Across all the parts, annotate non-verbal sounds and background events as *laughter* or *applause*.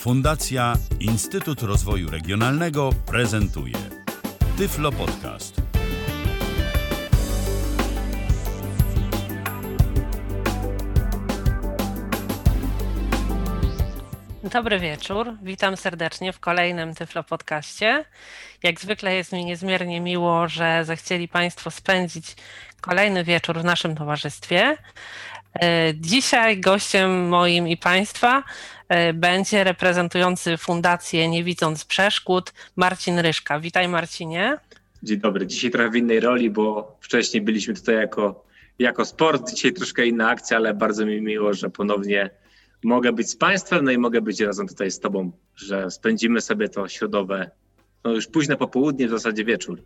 Fundacja Instytut Rozwoju Regionalnego prezentuje Tyflo Podcast. Dobry wieczór, witam serdecznie w kolejnym Tyflo Podcaście. Jak zwykle jest mi niezmiernie miło, że zechcieli Państwo spędzić kolejny wieczór w naszym towarzystwie. E, dzisiaj gościem moim i Państwa e, będzie reprezentujący Fundację Nie Widząc Przeszkód Marcin Ryszka. Witaj Marcinie. Dzień dobry. Dzisiaj trochę w innej roli, bo wcześniej byliśmy tutaj jako, jako sport, dzisiaj troszkę inna akcja, ale bardzo mi miło, że ponownie mogę być z Państwem, no i mogę być razem tutaj z Tobą, że spędzimy sobie to środowe, no już późne popołudnie, w zasadzie wieczór.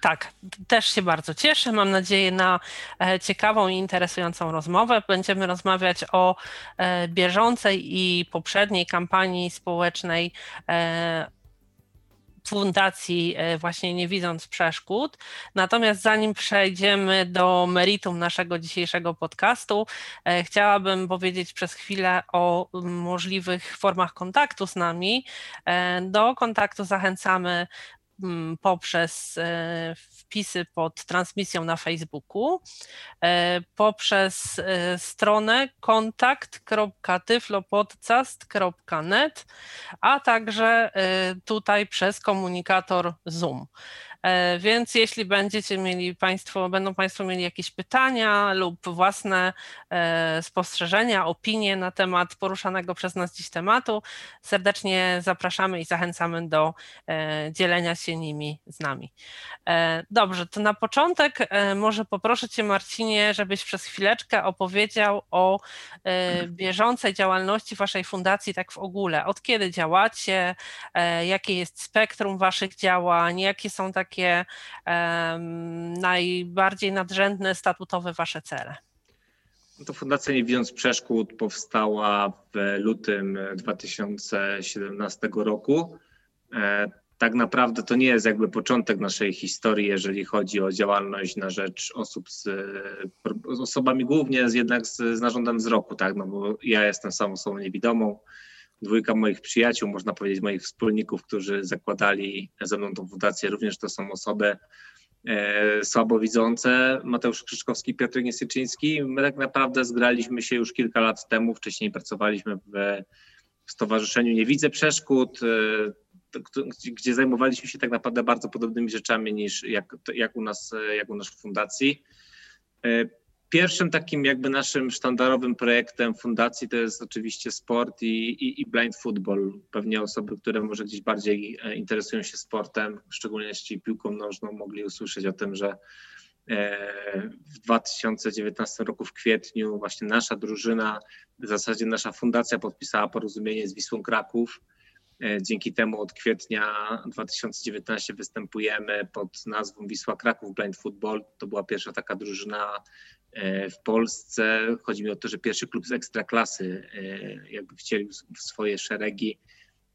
Tak, też się bardzo cieszę. Mam nadzieję na e, ciekawą i interesującą rozmowę. Będziemy rozmawiać o e, bieżącej i poprzedniej kampanii społecznej e, fundacji właśnie nie widząc przeszkód. Natomiast zanim przejdziemy do meritum naszego dzisiejszego podcastu, chciałabym powiedzieć przez chwilę o możliwych formach kontaktu z nami. Do kontaktu zachęcamy poprzez e, wpisy pod transmisją na Facebooku, e, poprzez e, stronę kontakt.tyflopodcast.net, a także tutaj przez komunikator Zoom. E, więc jeśli będziecie mieli Państwo, będą Państwo mieli jakieś pytania lub własne e, spostrzeżenia, opinie na temat poruszanego przez nas dziś tematu, serdecznie zapraszamy i zachęcamy do e, dzielenia się nimi z nami. Dobrze, to na początek może poproszę Cię Marcinie, żebyś przez chwileczkę opowiedział o bieżącej działalności Waszej fundacji tak w ogóle. Od kiedy działacie, jakie jest spektrum Waszych działań, jakie są takie takie najbardziej nadrzędne, statutowe Wasze cele? No to Fundacja Nie Widząc Przeszkód powstała w lutym 2017 roku. E, tak naprawdę to nie jest jakby początek naszej historii, jeżeli chodzi o działalność na rzecz osób z, z osobami głównie z, jednak z, z narządem wzroku, tak? No bo ja jestem samą osobą niewidomą, dwójka moich przyjaciół, można powiedzieć moich wspólników, którzy zakładali ze mną tą fundację, również to są osoby e, słabowidzące, Mateusz Krzyżkowski, Piotr Niesyczyński. My tak naprawdę zgraliśmy się już kilka lat temu, wcześniej pracowaliśmy w, w Stowarzyszeniu Nie Widzę Przeszkód, e, gdzie zajmowaliśmy się tak naprawdę bardzo podobnymi rzeczami niż jak, jak, u, nas, jak u nas w fundacji. Pierwszym takim jakby naszym sztandarowym projektem fundacji to jest oczywiście sport i, i, i, blind football. Pewnie osoby, które może gdzieś bardziej e, interesują się sportem, w szczególności piłką nożną, mogli usłyszeć o tym, że e, w 2019 roku w kwietniu właśnie nasza drużyna, w zasadzie nasza fundacja podpisała porozumienie z Wisłą Kraków. E, dzięki temu od kwietnia 2019 występujemy pod nazwą Wisła Kraków Blind Football. To była pierwsza taka drużyna w Polsce. Chodzi mi o to, że pierwszy klub z ekstraklasy e, jakby wcielił w swoje szeregi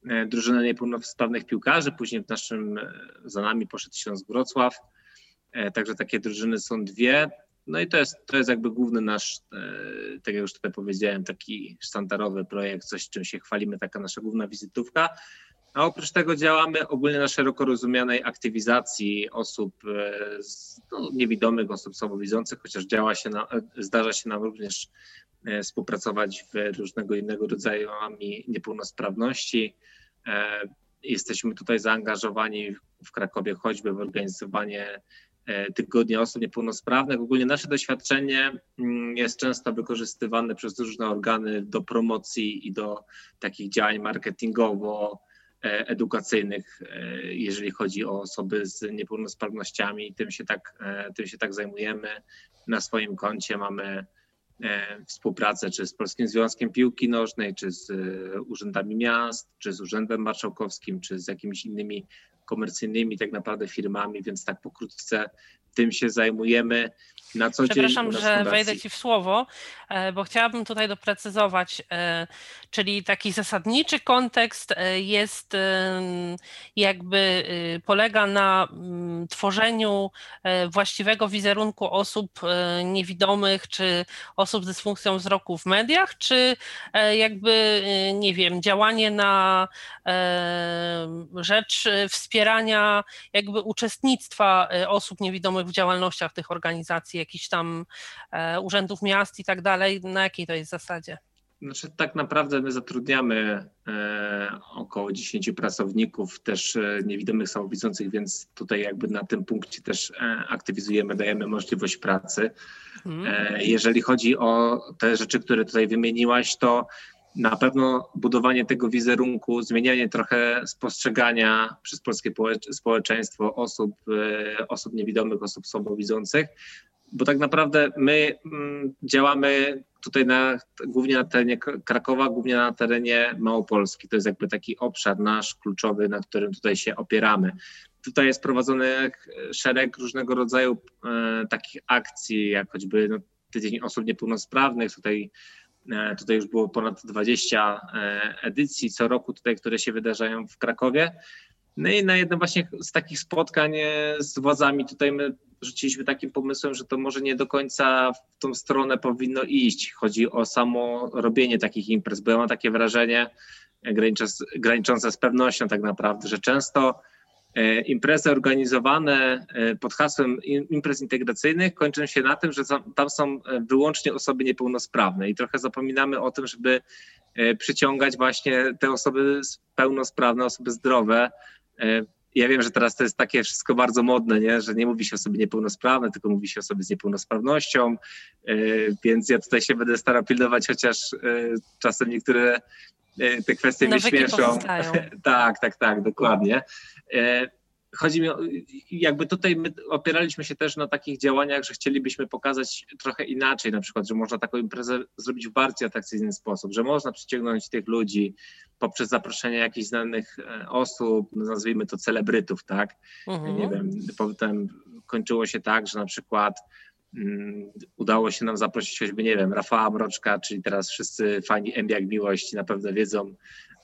e, drużynę niepełnosprawnych piłkarzy. Później w naszym, za nami poszedł Śląsk Wrocław. Także takie drużyny są dwie. No i to jest, to jest jakby główny nasz, tak jak już tutaj powiedziałem, taki sztandarowy projekt, coś czym się chwalimy, taka nasza główna wizytówka. A oprócz tego działamy ogólnie na szeroko rozumianej aktywizacji osób e, no, niewidomych, osób słabowidzących, chociaż działa się na, e, zdarza się nam również e, współpracować w różnego innego rodzaju niepełnosprawności. Jesteśmy tutaj zaangażowani w Krakowie choćby w organizowanie tygodnia osób niepełnosprawnych. Ogólnie nasze doświadczenie mm, jest często wykorzystywane przez różne organy do promocji i do takich działań marketingowo edukacyjnych, e, jeżeli chodzi o osoby z niepełnosprawnościami. Tym się tak, e, tym się tak zajmujemy. Na swoim koncie mamy współpracę czy z Polskim Związkiem Piłki Nożnej, czy z urzędami miast, czy z Urzędem Marszałkowskim, czy z jakimiś innymi komercyjnymi tak naprawdę firmami, więc tak pokrótce tym się zajmujemy na co Przepraszam, że wejdę Ci w słowo, e, bo chciałabym tutaj doprecyzować, e, czyli taki zasadniczy kontekst e, jest jakby polega na mm, tworzeniu właściwego wizerunku osób niewidomych czy osób z dysfunkcją wzroku w mediach, czy jakby, nie wiem, działanie na rzecz wspierania jakby uczestnictwa osób niewidomych w działalnościach tych organizacji jakichś tam e, urzędów miast i tak dalej? Na jakiej to jest zasadzie? Znaczy, tak naprawdę my zatrudniamy e, około 10 pracowników, też e, niewidomych, samowidzących, więc tutaj jakby na tym punkcie też e, aktywizujemy, dajemy możliwość pracy. Hmm. Jeżeli chodzi o te rzeczy, które tutaj wymieniłaś, to na pewno budowanie tego wizerunku, zmienianie trochę spostrzegania przez polskie społeczeństwo osób, osób niewidomych, osób słabowidzących, bo tak naprawdę my mm, działamy tutaj na, głównie na terenie Krakowa, głównie na terenie Małopolski. To jest jakby taki obszar nasz kluczowy, na którym tutaj się opieramy. Tutaj jest prowadzony szereg różnego rodzaju e, takich akcji, jak choćby no, Tydzień Osób Niepełnosprawnych. Tutaj, e, tutaj już było ponad 20 e, edycji co roku, tutaj, które się wydarzają w Krakowie. No i na jednym właśnie z takich spotkań e, z władzami tutaj my rzuciliśmy takim pomysłem, że to może nie do końca w tą stronę powinno iść. Chodzi o samo robienie takich imprez, bo ja mam takie wrażenie, e, graniczące z pewnością tak naprawdę, że często e, imprezy organizowane pod hasłem imprez integracyjnych kończą się na tym, że tam są wyłącznie osoby niepełnosprawne i trochę zapominamy o tym, żeby przyciągać właśnie te osoby pełnosprawne, osoby zdrowe, E, ja wiem, że teraz to jest takie wszystko bardzo modne, nie? że nie mówi się o sobie niepełnosprawnej, tylko mówi się o sobie z niepełnosprawnością, e, więc ja tutaj się będę starał pilnować, chociaż e, czasem niektóre te kwestie mnie śmieszą. *laughs* tak, tak, tak, dokładnie chodzi mi o, jakby tutaj my opieraliśmy się też na takich działaniach, że chcielibyśmy pokazać trochę inaczej, na przykład, że można taką imprezę zrobić w bardziej atrakcyjny sposób, że można przyciągnąć tych ludzi poprzez zaproszenie jakichś znanych e, osób, nazwijmy to celebrytów, tak? Mhm. Nie wiem, potem kończyło się tak, że na przykład udało się nam zaprosić choćby, nie wiem, Rafała Mroczka, czyli teraz wszyscy fani M jak miłości na pewno wiedzą,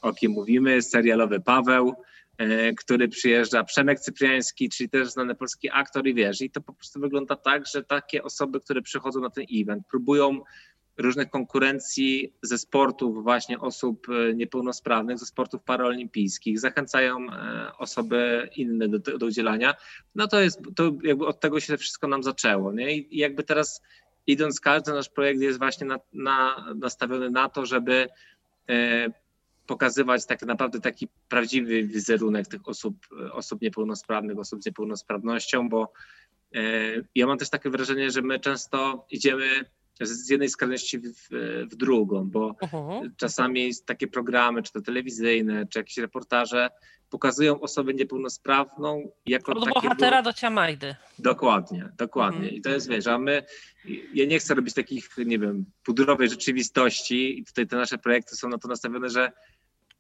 o kim mówimy, serialowy Paweł, E, który przyjeżdża, Przemek Cypriański, czyli też znany polski aktor i wiesz, i to po prostu wygląda tak, że takie osoby, które przychodzą na ten event, próbują różnych konkurencji ze sportów właśnie osób e, niepełnosprawnych, ze sportów paraolimpijskich, zachęcają e, osoby inne do, do udzielania, no to jest, to jakby od tego się wszystko nam zaczęło, nie? I jakby teraz idąc, każdy nasz projekt jest właśnie na, na, nastawiony na to, żeby pokazywać tak naprawdę taki prawdziwy wizerunek tych osób, osób niepełnosprawnych, osób z niepełnosprawnością, bo e, ja mam też takie wrażenie, że my często idziemy z jednej skrajności w, w drugą, bo uh-huh. czasami takie programy, czy to telewizyjne, czy jakieś reportaże pokazują osobę niepełnosprawną jako Od bohatera do ciamajdy. Dokładnie, dokładnie. Uh-huh. I to jest, wiesz, a my, ja nie chcę robić takich, nie wiem, pudrowej rzeczywistości i tutaj te nasze projekty są na to nastawione, że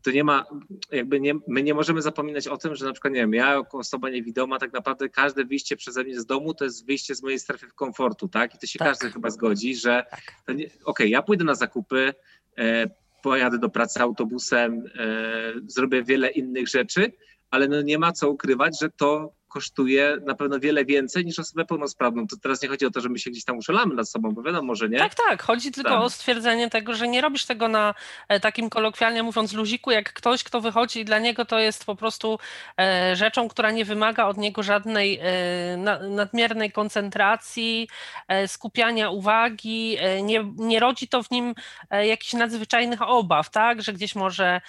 to nie ma, jakby nie, my nie możemy zapominać o tym, że na przykład, nie wiem, ja jako osoba niewidoma, tak naprawdę każde wyjście przeze mnie z domu to jest wyjście z mojej strefy komfortu, tak? I to się tak. każdy chyba zgodzi, że tak. okej, okay, ja pójdę na zakupy, e, pojadę do pracy autobusem, e, zrobię wiele innych rzeczy, ale no nie ma co ukrywać, że to kosztuje na pewno wiele więcej niż osobę pełnosprawną. To teraz nie chodzi o to, że my się gdzieś tam uszalamy nad sobą, bo wiadomo, że nie. Tak, tak. Chodzi tylko tak. o stwierdzenie tego, że nie robisz tego na e, takim kolokwialnie mówiąc luziku, jak ktoś, kto wychodzi i dla niego to jest po prostu e, rzeczą, która nie wymaga od niego żadnej e, nadmiernej koncentracji, skupiania uwagi, nie, nie rodzi to w nim jakichś nadzwyczajnych obaw, tak, że gdzieś może,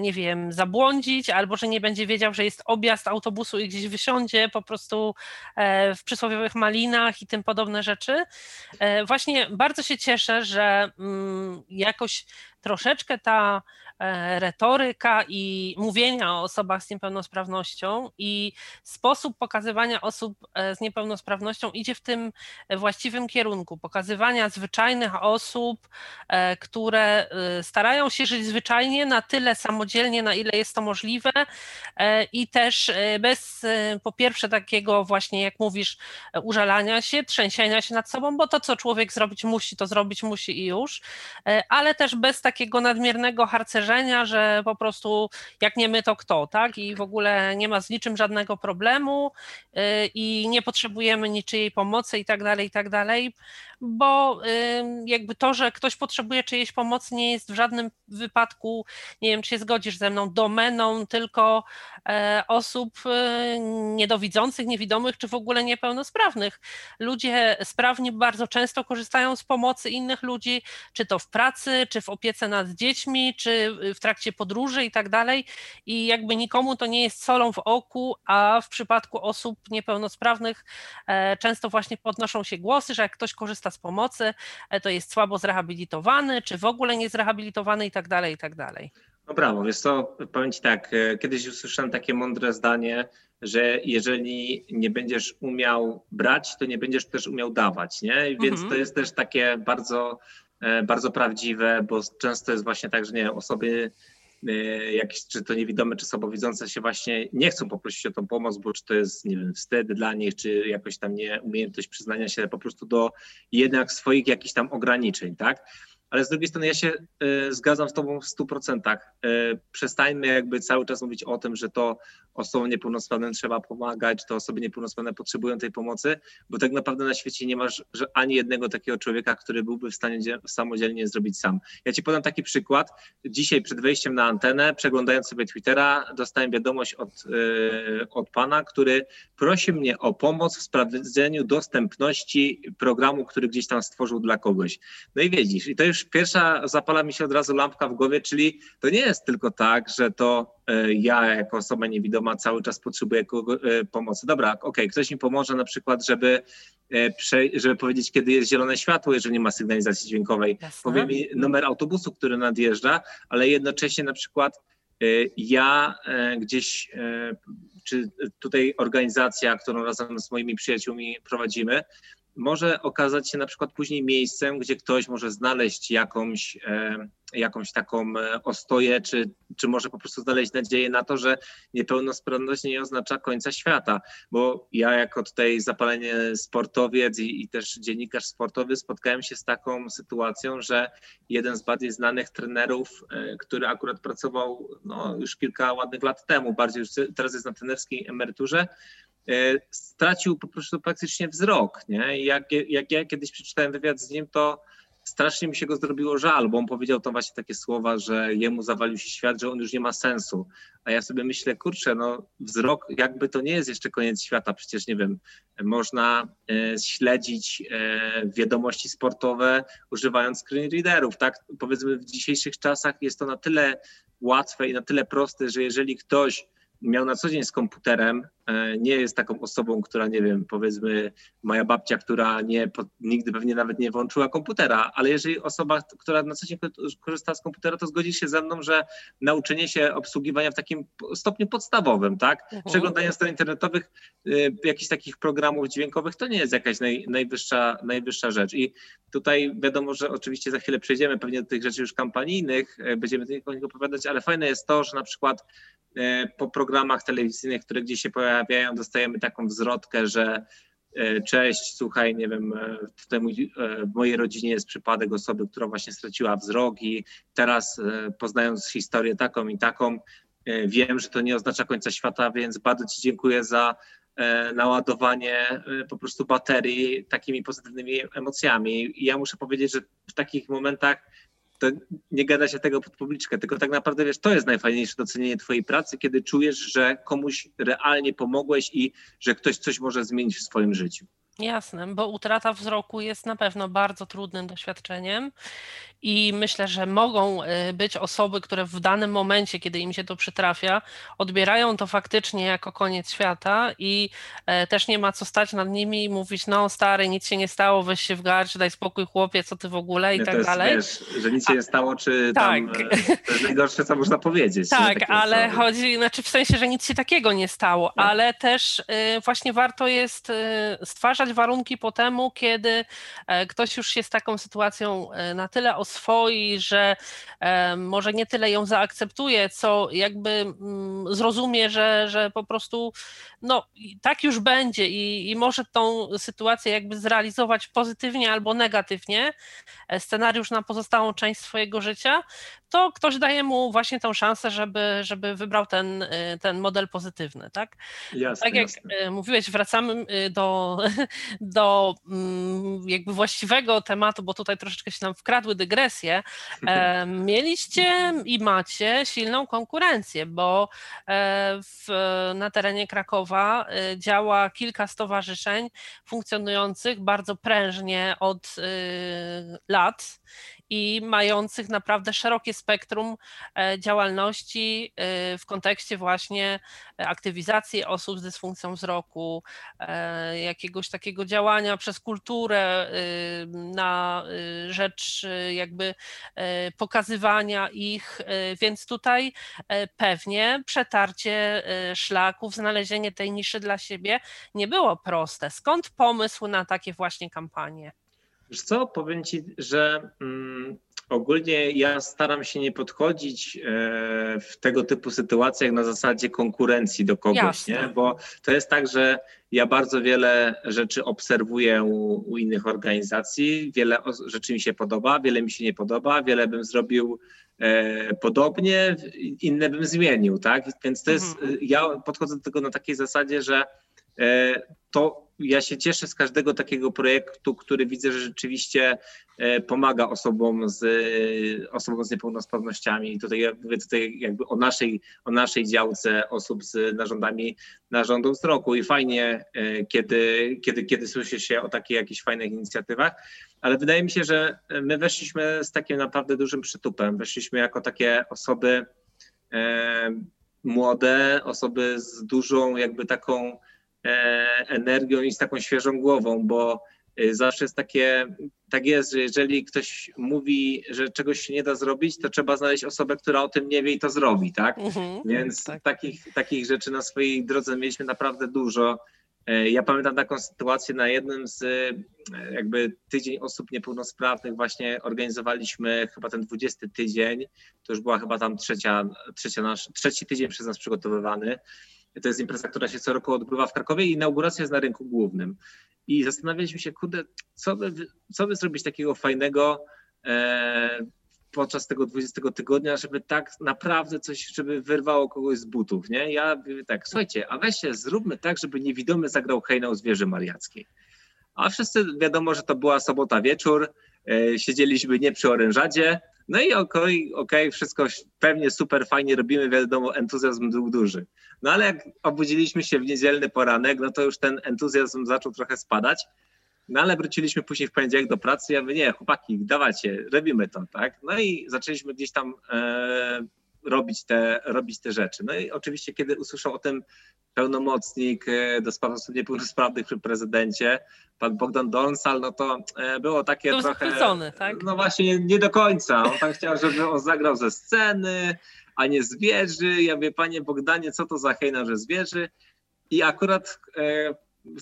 nie wiem, zabłądzić, albo że nie będzie wiedział, że jest objazd autobusu i gdzieś wysiądzie po prostu e, w przysłowiowych malinach i tym podobne rzeczy. E, właśnie bardzo się cieszę, że mm, jakoś troszeczkę ta retoryka i mówienia o osobach z niepełnosprawnością i sposób pokazywania osób e, z niepełnosprawnością idzie w tym właściwym kierunku. Pokazywania zwyczajnych osób, e, które starają się żyć zwyczajnie na tyle samodzielnie, na ile jest to możliwe i też bez po pierwsze takiego właśnie, jak mówisz, użalania się, trzęsienia się nad sobą, bo to, co człowiek zrobić musi, to zrobić musi i już, ale też bez takiego nadmiernego harcerzenia, że po prostu jak nie my, to kto, tak? I w ogóle nie ma z niczym żadnego problemu y, i nie potrzebujemy niczyjej pomocy i tak dalej, i tak dalej, bo jakby to, że ktoś potrzebuje czyjejś pomocy nie jest w żadnym wypadku, nie wiem, czy się zgodzisz ze mną, domeną tylko e, osób y, niedowidzących, niewidomych, czy w ogóle niepełnosprawnych. Ludzie sprawni bardzo często korzystają z pomocy innych ludzi, czy to w pracy, czy w opiece nad dziećmi, czy w trakcie podróży i tak dalej. I jakby nikomu to nie jest solą w oku, a w przypadku osób niepełnosprawnych e, często właśnie podnoszą się głosy, że jak ktoś korzysta z pomocy, e, to jest słabo zrehabilitowany, czy w ogóle nie zrehabilitowany i tak dalej, i tak dalej. No brawo, wiesz co, powiem Ci tak, e, kiedyś usłyszałem takie mądre zdanie, że jeżeli nie będziesz umiał brać, to nie będziesz też umiał dawać, nie? Więc mhm. to jest też takie bardzo bardzo prawdziwe, bo często jest właśnie tak, że nie osoby e, jakieś, czy to niewidome, czy słabowidzące się właśnie nie chcą poprosić o tą pomoc, bo czy to jest, nie wiem, wstyd dla nich, czy jakoś tam nie umiejętność przyznania się po prostu do jednak swoich jakichś tam ograniczeń, tak? ale z drugiej strony ja się y, zgadzam z Tobą w 100%. Y, przestańmy jakby cały czas mówić o tym, że to osobom niepełnosprawnym trzeba pomagać, to osoby niepełnosprawne potrzebują tej pomocy, bo tak naprawdę na świecie nie masz ani jednego takiego człowieka, który byłby w stanie samodzielnie zrobić sam. Ja Ci podam taki przykład. Dzisiaj przed wejściem na antenę, przeglądając sobie Twittera, dostałem wiadomość od, y, od Pana, który prosi mnie o pomoc w sprawdzeniu dostępności programu, który gdzieś tam stworzył dla kogoś. No i wiedzisz, i to już pierwsza zapala mi się od razu lampka w głowie, czyli to nie jest tylko tak, że to ja jako osoba niewidoma cały czas potrzebuję e, pomocy. Dobra, okej, okay, ktoś mi pomoże na przykład, żeby, e, żeby powiedzieć, kiedy jest zielone światło, jeżeli nie ma sygnalizacji dźwiękowej. Jasne. Powie mi numer autobusu, który nadjeżdża, ale jednocześnie na przykład ja gdzieś, czy tutaj organizacja, którą razem z moimi przyjaciółmi prowadzimy, może okazać się na przykład później miejscem, gdzie ktoś może znaleźć jakąś, e, jakąś taką e, ostoję, czy, czy może po prostu znaleźć nadzieję na to, że niepełnosprawność nie oznacza końca świata. Bo ja jako tutaj zapalenie sportowiec i, i też dziennikarz sportowy spotkałem się z taką sytuacją, że jeden z bardziej znanych trenerów, e, który akurat pracował no, już kilka ładnych lat temu, bardziej już teraz jest na trenerskiej emeryturze, stracił po prostu praktycznie wzrok. Nie? Jak, jak ja kiedyś przeczytałem wywiad z nim, to strasznie mi się go zrobiło żal, bo on powiedział to właśnie takie słowa, że jemu zawalił się świat, że on już nie ma sensu. A ja sobie myślę, kurczę, no wzrok jakby to nie jest jeszcze koniec świata, przecież nie wiem, można e, śledzić e, wiadomości sportowe używając screen readerów, tak? Powiedzmy w dzisiejszych czasach jest to na tyle łatwe i na tyle proste, że jeżeli ktoś miał na co dzień z komputerem, e, nie jest taką osobą, która, nie wiem, powiedzmy moja babcia, która nie, nigdy pewnie nawet nie włączyła komputera, ale jeżeli osoba, która na co dzień korzysta z komputera, to zgodzi się ze mną, że nauczenie się obsługiwania w takim stopniu podstawowym, tak? Mhm. Przeglądanie stron internetowych, y, jakichś takich programów dźwiękowych, to nie jest jakaś naj, najwyższa, najwyższa rzecz. I tutaj wiadomo, że oczywiście za chwilę przejdziemy pewnie do tych rzeczy już kampanijnych, e, będziemy o nich opowiadać, ale fajne jest to, że na przykład E, po programach telewizyjnych, które gdzieś się pojawiają, dostajemy taką zwrotkę, że e, cześć, słuchaj, nie wiem, e, tutaj mój, w mojej rodzinie jest przypadek osoby, która właśnie straciła wzrok i teraz poznając historię taką i taką, wiem, że to nie oznacza końca świata, więc bardzo Ci dziękuję za naładowanie po prostu baterii takimi pozytywnymi emocjami. I ja muszę powiedzieć, że w takich momentach to nie gada się tego pod publiczkę, tylko tak naprawdę wiesz, to jest najfajniejsze docenienie twojej pracy, kiedy czujesz, że komuś realnie pomogłeś i że ktoś coś może zmienić w swoim życiu. Jasne, bo utrata wzroku jest na pewno bardzo trudnym doświadczeniem i myślę, że mogą y, być osoby, które w danym momencie, kiedy im się to przytrafia, odbierają to faktycznie jako koniec świata i e, też nie ma co stać nad nimi i mówić, no stary, nic się nie stało, weź się w garść, daj spokój chłopie, co ty w ogóle i Nie, tak jest, dalej. Wiesz, że nic się nie stało, czy tam, Tak. e, to jest najgorsze, co można powiedzieć. Tak, ale osoby. chodzi, znaczy w sensie, że nic się takiego nie stało, Tak. ale też y, właśnie warto jest y, warunki po temu, kiedy e, ktoś już się z taką sytuacją e, na tyle oswoi, że e, może nie tyle ją zaakceptuje, co jakby mm, zrozumie, że, że po prostu no tak już będzie i, i może tą sytuację jakby zrealizować pozytywnie albo negatywnie, scenariusz na pozostałą część swojego życia, to ktoś daje mu właśnie tą szansę, żeby, żeby wybrał ten, y, ten model pozytywny, tak? Jasne, Tak jak jasne. y, mówiłeś, wracamy y, do, *laughs* do mm, jakby właściwego tematu, bo tutaj troszeczkę się nam wkradły dygresje. *laughs* E, Mieliście i macie silną konkurencję, bo e, w, na terenie Krakowa działa kilka stowarzyszeń funkcjonujących bardzo prężnie od lat i mających naprawdę szerokie spektrum e, działalności e, w kontekście właśnie aktywizacji osób z dysfunkcją wzroku, e, jakiegoś takiego działania przez kulturę na rzecz jakby e, pokazywania ich, e, więc tutaj e, pewnie przetarcie e, szlaków, znalezienie tej niszy dla siebie nie było proste. Skąd pomysł na takie właśnie kampanie? Wiesz co, powiem ci, że mm, ogólnie ja staram się nie podchodzić e, w tego typu sytuacjach na zasadzie konkurencji do kogoś, Jasne. nie? bo to jest tak, że ja bardzo wiele rzeczy obserwuję u, u innych organizacji, wiele rzeczy mi się podoba, wiele mi się nie podoba, wiele bym zrobił e, podobnie, inne bym zmienił, tak? Więc to jest, Mhm. ja podchodzę do tego na takiej zasadzie, że to ja się cieszę z każdego takiego projektu, który widzę, że rzeczywiście e, pomaga osobom z, e, osobom z niepełnosprawnościami. Tutaj ja mówię tutaj jakby o naszej, o naszej działce osób z narządami narządu wzroku i fajnie, e, kiedy, kiedy, kiedy słyszy się o takich jakichś fajnych inicjatywach, ale wydaje mi się, że my weszliśmy z takim naprawdę dużym przytupem. Weszliśmy jako takie osoby e, młode, osoby z dużą jakby taką e, energią i z taką świeżą głową, bo y, zawsze jest takie, tak jest, że jeżeli ktoś mówi, że czegoś się nie da zrobić, to trzeba znaleźć osobę, która o tym nie wie i to zrobi, tak? Mhm. Więc tak. takich, takich rzeczy na swojej drodze mieliśmy naprawdę dużo. E, Ja pamiętam taką sytuację na jednym z e, jakby tydzień osób niepełnosprawnych właśnie organizowaliśmy chyba ten 20 tydzień. To już była chyba tam trzecia, trzecia nasz, trzeci tydzień przez nas przygotowywany. To jest impreza, która się co roku odbywa w Krakowie i inauguracja jest na rynku głównym. I zastanawialiśmy się, kurde, co by, co by zrobić takiego fajnego e, podczas tego 20 tygodnia, żeby tak naprawdę coś, żeby wyrwało kogoś z butów, nie? Ja tak, słuchajcie, a weźcie, zróbmy tak, żeby niewidomy zagrał hejnał z wieży mariackiej. A wszyscy wiadomo, że to była sobota wieczór, e, siedzieliśmy nie przy orężadzie, no i okej, okej, wszystko pewnie super fajnie robimy, wiadomo, entuzjazm był duży. No ale jak obudziliśmy się w niedzielny poranek, no to już ten entuzjazm zaczął trochę spadać. No ale wróciliśmy później w poniedziałek do pracy. Ja mówię, nie, chłopaki, dawajcie, robimy to, tak? No i zaczęliśmy gdzieś tam e, robić, te, robić te rzeczy. No i oczywiście, kiedy usłyszał o tym pełnomocnik e, do spraw osób niepełnosprawnych przy prezydencie, pan Bogdan Donsal, no to e, było takie Był trochę... zachwycony, tak? No właśnie, nie do końca. On tam chciał, żeby on zagrał ze sceny, a nie z wieży. Ja mówię, panie Bogdanie, co to za hejna, że z wieży? I akurat e,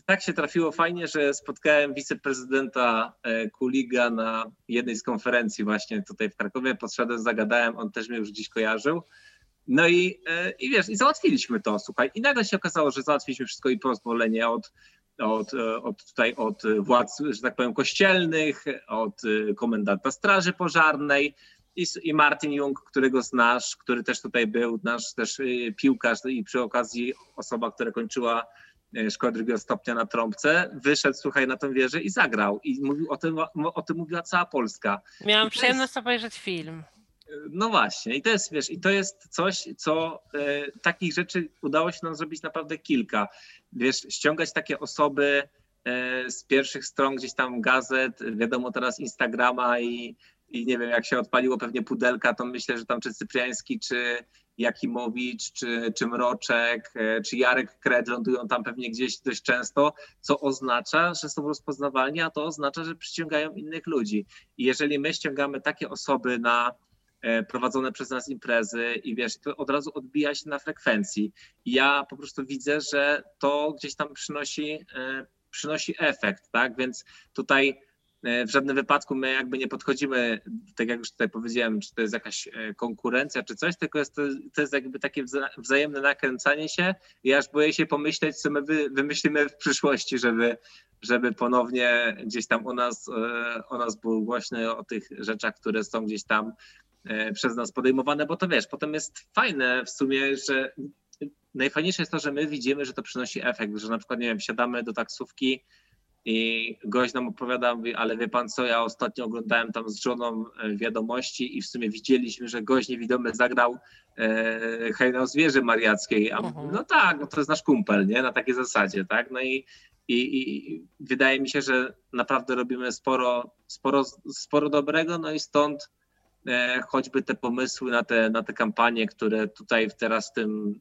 tak się trafiło fajnie, że spotkałem wiceprezydenta e, Kuliga na jednej z konferencji właśnie tutaj w Krakowie. Podszedłem, zagadałem, on też mnie już dziś kojarzył. No i, e, i wiesz, i załatwiliśmy to, słuchaj. I nagle się okazało, że załatwiliśmy wszystko i pozwolenie od, od, e, od tutaj od władz, że tak powiem, kościelnych, od komendanta Straży Pożarnej i, Martin Jung, którego znasz, który też tutaj był, nasz też piłkarz i przy okazji osoba, która kończyła szkołę drugiego stopnia na trąbce, wyszedł, słuchaj, na tę wieżę i zagrał. I mówił o tym, o tym mówiła cała Polska. Miałam I przyjemność obejrzeć film. No właśnie, i to jest, wiesz, i to jest coś, co e, takich rzeczy udało się nam zrobić naprawdę kilka. Wiesz, ściągać takie osoby z pierwszych stron gdzieś tam gazet, wiadomo teraz Instagrama i, i nie wiem, jak się odpaliło pewnie pudelka, to myślę, że tam czy Cypriański, czy Jakimowicz, czy, czy Mroczek, e, czy Jarek Kred lądują tam pewnie gdzieś dość często, co oznacza, że są rozpoznawalni, a to oznacza, że przyciągają innych ludzi. I jeżeli my ściągamy takie osoby na e, prowadzone przez nas imprezy i wiesz, to od razu odbija się na frekwencji. Ja po prostu widzę, że to gdzieś tam przynosi, e, przynosi efekt, tak? Więc tutaj w żadnym wypadku my jakby nie podchodzimy, tak jak już tutaj powiedziałem, czy to jest jakaś e, konkurencja, czy coś, tylko jest to, to jest jakby takie wzajemne nakręcanie się. Ja aż boję się pomyśleć, co my wymyślimy w przyszłości, żeby, żeby ponownie gdzieś tam u nas, e, o nas było głośno o tych rzeczach, które są gdzieś tam przez nas podejmowane, bo to wiesz, potem jest fajne w sumie, że najfajniejsze jest to, że my widzimy, że to przynosi efekt, że na przykład, nie wiem, siadamy do taksówki, i gość nam opowiada, mówi, ale wie pan co, ja ostatnio oglądałem tam z żoną e, wiadomości i w sumie widzieliśmy, że gość niewidomy zagrał e, hejnał zwierzy mariackiej. A uh-huh. no tak, no to jest nasz kumpel, nie? Na takiej zasadzie, tak? No i, i, i wydaje mi się, że naprawdę robimy sporo, sporo, sporo dobrego, no i stąd e, choćby te pomysły na te, na te kampanie, które tutaj teraz w tym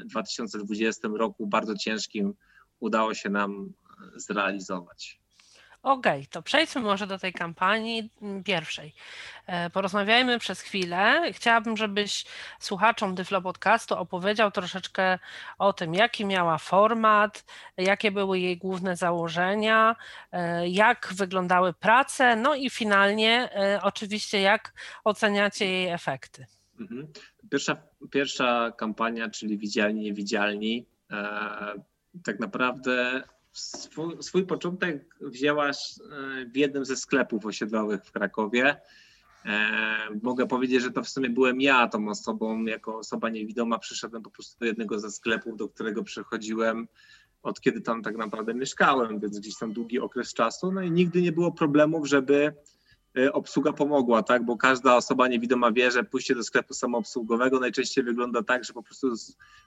e, 2020 roku bardzo ciężkim udało się nam zrealizować. Okej, okay, to przejdźmy może do tej kampanii pierwszej. E, porozmawiajmy przez chwilę. Chciałabym, żebyś słuchaczom Dyflo Podcastu opowiedział troszeczkę o tym, jaki miała format, jakie były jej główne założenia, e, jak wyglądały prace, no i finalnie e, oczywiście jak oceniacie jej efekty. Mhm. Pierwsza, pierwsza kampania, czyli Widzialni, Niewidzialni, tak naprawdę swój, swój początek wzięłaś e, w jednym ze sklepów osiedlowych w Krakowie. E, mogę powiedzieć, że to w sumie byłem ja tą osobą, jako osoba niewidoma przyszedłem po prostu do jednego ze sklepów, do którego przychodziłem od kiedy tam tak naprawdę mieszkałem, więc gdzieś tam długi okres czasu, no i nigdy nie było problemów, żeby obsługa pomogła, tak? Bo każda osoba niewidoma wie, że pójście do sklepu samoobsługowego najczęściej wygląda tak, że po prostu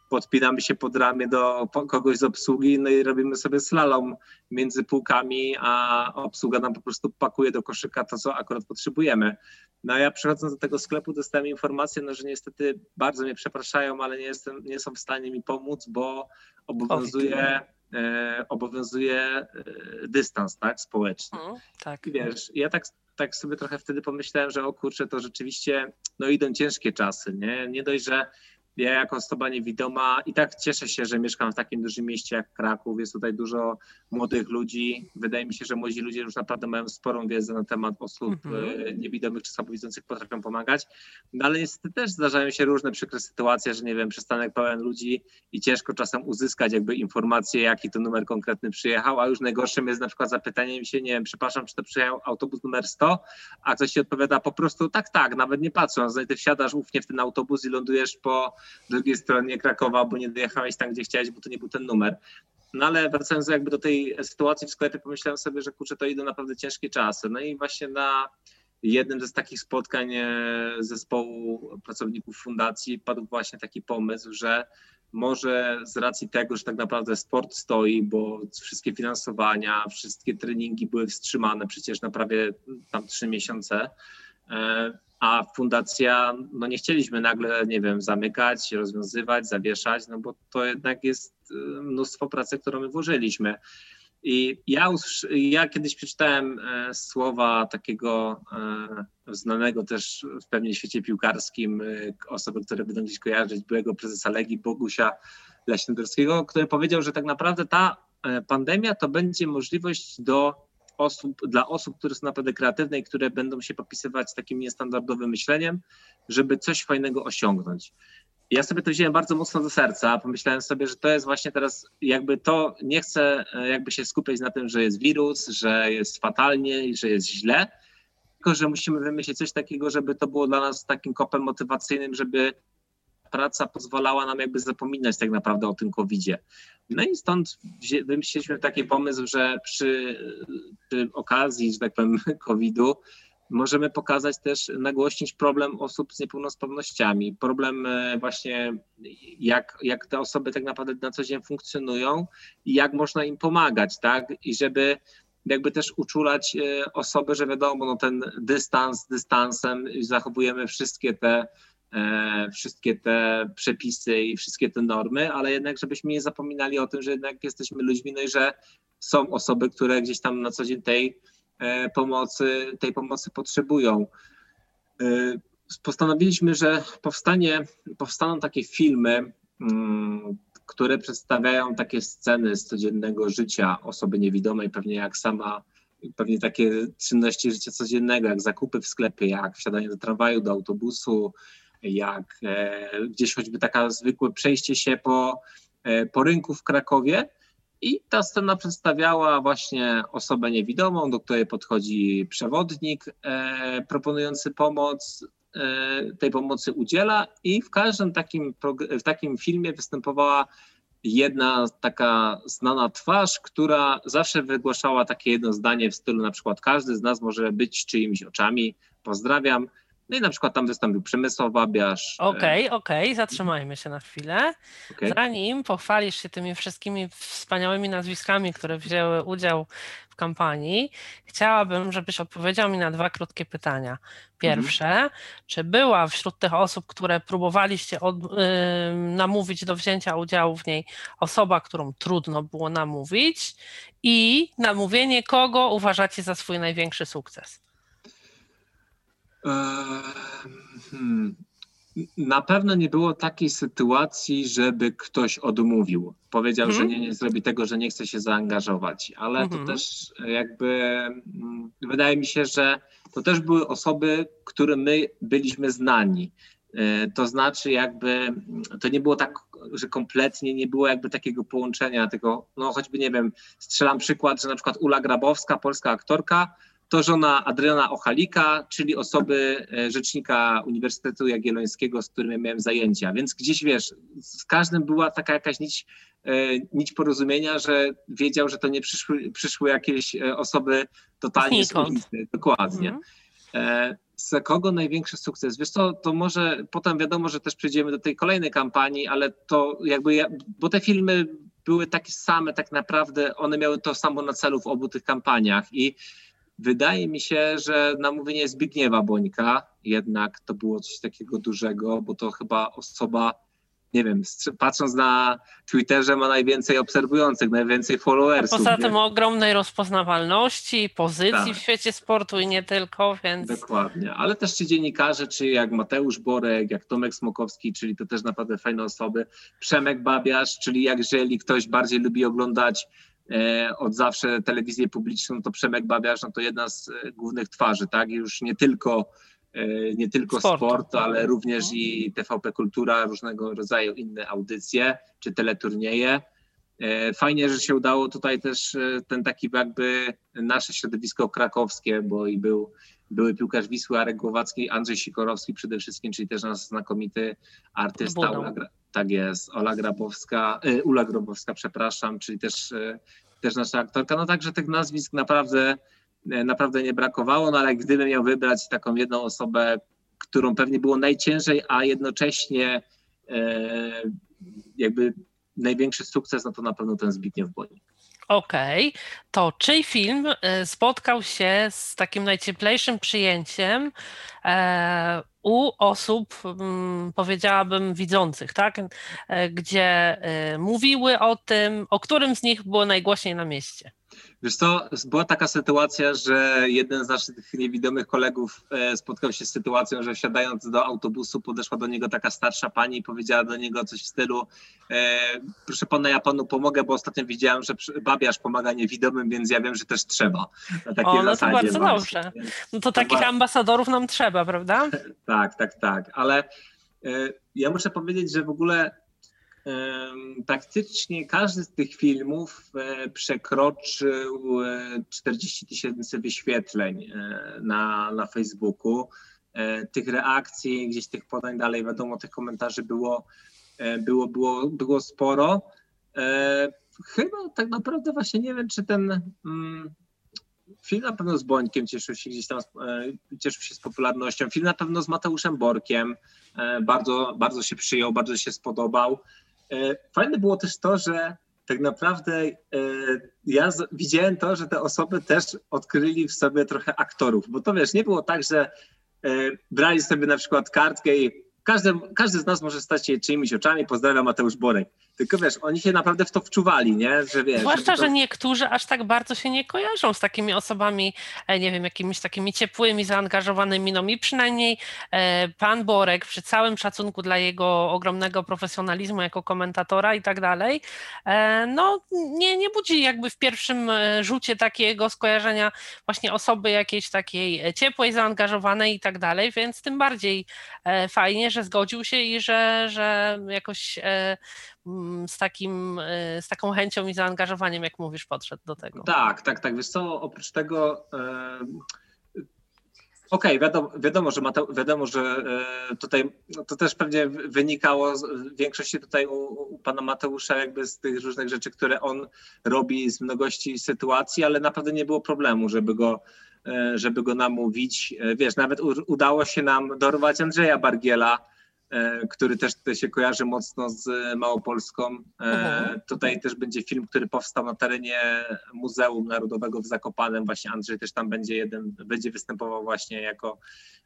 podpinamy się pod ramię do kogoś z obsługi, no i robimy sobie slalom między półkami, a obsługa nam po prostu pakuje do koszyka to, co akurat potrzebujemy. No a ja przychodząc do tego sklepu dostałem informację, no, że niestety bardzo mnie przepraszają, ale nie, jestem, nie są w stanie mi pomóc, bo obowiązuje, e, obowiązuje e, dystans tak, społeczny. Mm, tak. I wiesz, ja tak tak sobie trochę wtedy pomyślałem, że o kurczę, to rzeczywiście no idą ciężkie czasy, nie? Nie dość, że ja jako osoba niewidoma i tak cieszę się, że mieszkam w takim dużym mieście jak Kraków. Jest tutaj dużo młodych ludzi. Wydaje mi się, że młodzi ludzie już naprawdę mają sporą wiedzę na temat osób mm-hmm. niewidomych czy słabowidzących, potrafią pomagać. No ale niestety też zdarzają się różne przykre sytuacje, że nie wiem, przystanek pełen ludzi i ciężko czasem uzyskać jakby informację, jaki to numer konkretny przyjechał, a już najgorszym jest na przykład zapytanie mi się, nie wiem, przepraszam, czy to przyjechał autobus numer 100, a ktoś ci odpowiada po prostu tak, tak, nawet nie patrząc, no ty wsiadasz ufnie w ten autobus i lądujesz po drugiej stronie Krakowa, bo nie dojechałeś tam, gdzie chciałeś, bo to nie był ten numer. No ale wracając jakby do tej sytuacji w sklepie, pomyślałem sobie, że kurczę, to idą naprawdę ciężkie czasy. No i właśnie na jednym z takich spotkań e, zespołu pracowników fundacji padł właśnie taki pomysł, że może z racji tego, że tak naprawdę sport stoi, bo wszystkie finansowania, wszystkie treningi były wstrzymane przecież na prawie tam trzy miesiące, e, a fundacja, no nie chcieliśmy nagle, nie wiem, zamykać, rozwiązywać, zawieszać, no bo to jednak jest y, mnóstwo pracy, którą my włożyliśmy. I ja, ja kiedyś przeczytałem e, słowa takiego e, znanego też w pewnym świecie piłkarskim, e, osoby, które będą gdzieś kojarzyć, byłego prezesa Legii Bogusia Leśnodorskiego, który powiedział, że tak naprawdę ta pandemia to będzie możliwość do osób, dla osób, które są naprawdę kreatywne i które będą się popisywać takim niestandardowym myśleniem, żeby coś fajnego osiągnąć. Ja sobie to wziąłem bardzo mocno do serca. Pomyślałem sobie, że to jest właśnie teraz, jakby to nie chcę e, jakby się skupiać na tym, że jest wirus, że jest fatalnie i że jest źle, tylko że musimy wymyślić coś takiego, żeby to było dla nas takim kopem motywacyjnym, żeby praca pozwalała nam jakby zapominać tak naprawdę o tym COVID-zie. No i stąd wymyśliliśmy taki pomysł, że przy, przy okazji, że tak powiem, *laughs* COVID-u możemy pokazać też, nagłośnić problem osób z niepełnosprawnościami, problem właśnie jak, jak te osoby tak naprawdę na co dzień funkcjonują i jak można im pomagać, tak? I żeby jakby też uczulać osoby, że wiadomo, no ten dystans dystansem zachowujemy wszystkie te E, wszystkie te przepisy i wszystkie te normy, ale jednak żebyśmy nie zapominali o tym, że jednak jesteśmy ludźmi, no i że są osoby, które gdzieś tam na co dzień tej e, pomocy, tej pomocy potrzebują. E, postanowiliśmy, że powstanie, powstaną takie filmy, mm, które przedstawiają takie sceny z codziennego życia osoby niewidomej, pewnie jak sama, pewnie takie czynności życia codziennego, jak zakupy w sklepie, jak wsiadanie do tramwaju, do autobusu, jak e, gdzieś choćby taka zwykłe przejście się po, e, po rynku w Krakowie. I ta scena przedstawiała właśnie osobę niewidomą, do której podchodzi przewodnik e, proponujący pomoc. Tej pomocy udziela i w każdym takim, w takim filmie występowała jedna taka znana twarz, która zawsze wygłaszała takie jedno zdanie w stylu na przykład każdy z nas może być czyimiś oczami, pozdrawiam, no i na przykład tam wystąpił Przemysław Babiarz. E, okej, okay, okej, okay. zatrzymajmy się na chwilę. Okay. Zanim pochwalisz się tymi wszystkimi wspaniałymi nazwiskami, które wzięły udział w kampanii, chciałabym, żebyś odpowiedział mi na dwa krótkie pytania. Pierwsze, mhm. czy była wśród tych osób, które próbowaliście od, yy, namówić do wzięcia udziału w niej osoba, którą trudno było namówić i namówienie kogo uważacie za swój największy sukces? Hmm. Na pewno nie było takiej sytuacji, żeby ktoś odmówił. Powiedział, że mhm. nie, nie zrobi tego, że nie chce się zaangażować, ale to mhm. też jakby mm, wydaje mi się, że to też były osoby, które my byliśmy znani. E, to znaczy, jakby to nie było tak, że kompletnie nie było jakby takiego połączenia, tylko no choćby nie wiem, strzelam przykład, że na przykład Ula Grabowska, polska aktorka, to żona Adriana Ochalika, czyli osoby e, rzecznika Uniwersytetu Jagiellońskiego, z którym ja miałem zajęcia. Więc gdzieś wiesz, z każdym była taka jakaś nić, e, nić porozumienia, że wiedział, że to nie przyszły, przyszły jakieś e, osoby totalnie z ulicy. Dokładnie. Mhm. Z kogo największy sukces? Wiesz co, to może potem wiadomo, że też przejdziemy do tej kolejnej kampanii, ale to jakby, ja, bo te filmy były takie same tak naprawdę, one miały to samo na celu w obu tych kampaniach i Wydaje mi się, że namówienie Zbigniewa Bońka jednak to było coś takiego dużego, bo to chyba osoba, nie wiem, patrząc na Twitterze ma najwięcej obserwujących, najwięcej followersów. Poza tym nie? ogromnej rozpoznawalności, pozycji tak. w świecie sportu i nie tylko, więc... Dokładnie, ale też ci dziennikarze, czy jak Mateusz Borek, jak Tomek Smokowski, czyli to też naprawdę fajne osoby, Przemek Babiarz, czyli jak jeżeli ktoś bardziej lubi oglądać od zawsze telewizję publiczną, to Przemek Babiarz, no to jedna z e, głównych twarzy, tak? Już nie tylko, e, nie tylko sport. sport, ale również i TVP Kultura, różnego rodzaju inne audycje czy teleturnieje. Fajnie, że się udało tutaj też ten taki jakby nasze środowisko krakowskie, bo i był były piłkarz Wisły Arek Głowacki, Andrzej Sikorowski przede wszystkim, czyli też nasz znakomity artysta, tak jest, Ola Grabowska, y, Ula Grabowska, przepraszam, czyli też, y, też nasza aktorka. No także tych nazwisk naprawdę, y, naprawdę nie brakowało, no ale gdybym miał wybrać taką jedną osobę, którą pewnie było najciężej, a jednocześnie jakby największy sukces, no to na pewno ten Zbigniew Bonik. Okej, okay. to czyj film spotkał się z takim najcieplejszym przyjęciem e, u osób, mm, powiedziałabym, widzących, tak? E, gdzie e, mówiły o tym, o którym z nich było najgłośniej na mieście. Wiesz co, była taka sytuacja, że jeden z naszych niewidomych kolegów e, spotkał się z sytuacją, że wsiadając do autobusu podeszła do niego taka starsza pani i powiedziała do niego coś w stylu e, proszę pana, ja panu pomogę, bo ostatnio widziałem, że babiarz pomaga niewidomym, więc ja wiem, że też trzeba. Na takiej o, no to bardzo właśnie. dobrze. No to takich ambasadorów nam trzeba, prawda? tak, tak, tak, ale e, ja muszę powiedzieć, że w ogóle praktycznie każdy z tych filmów e, przekroczył 40 e, tysięcy wyświetleń e, na, na Facebooku. Tych reakcji, gdzieś tych podań dalej, wiadomo, tych komentarzy było, było, było, było sporo. Chyba tak naprawdę właśnie nie wiem, czy ten, mm, film na pewno z Bońkiem cieszył się gdzieś tam, cieszył się z popularnością. Film na pewno z Mateuszem Borkiem bardzo, bardzo się przyjął, bardzo się spodobał. Fajne było też to, że tak naprawdę ja widziałem to, że te osoby też odkryli w sobie trochę aktorów, bo to wiesz, nie było tak, że brali sobie na przykład kartkę i każdy, każdy z nas może stać się czyimiś oczami. Pozdrawiam Mateusz Borek. Tylko wiesz, oni się naprawdę w to wczuwali, nie? Że wiesz, Zwłaszcza, to... że niektórzy aż tak bardzo się nie kojarzą z takimi osobami, e, nie wiem, jakimiś takimi ciepłymi, zaangażowanymi. No mi przynajmniej e, pan Borek, przy całym szacunku dla jego ogromnego profesjonalizmu jako komentatora i tak dalej, e, no nie, nie budzi jakby w pierwszym rzucie takiego skojarzenia właśnie osoby jakiejś takiej ciepłej, zaangażowanej i tak dalej, więc tym bardziej fajnie, że zgodził się i że, że jakoś z, takim, e, z taką chęcią i zaangażowaniem, jak mówisz, podszedł do tego. Tak, tak, tak. Wiesz co, oprócz tego. E, okej, okay, wiadomo, wiadomo, że, wiadomo, że e, tutaj no to też pewnie wynikało w większości tutaj u, u, pana Mateusza jakby z tych różnych rzeczy, które on robi z mnogości sytuacji, ale naprawdę nie było problemu, żeby go, żeby go namówić. Wiesz, nawet udało się nam dorwać Andrzeja Bargiela, który też tutaj się kojarzy mocno z Małopolską. E, mhm. Tutaj też będzie film, który powstał na terenie Muzeum Narodowego w Zakopanem. Właśnie Andrzej też tam będzie jeden, będzie występował właśnie jako,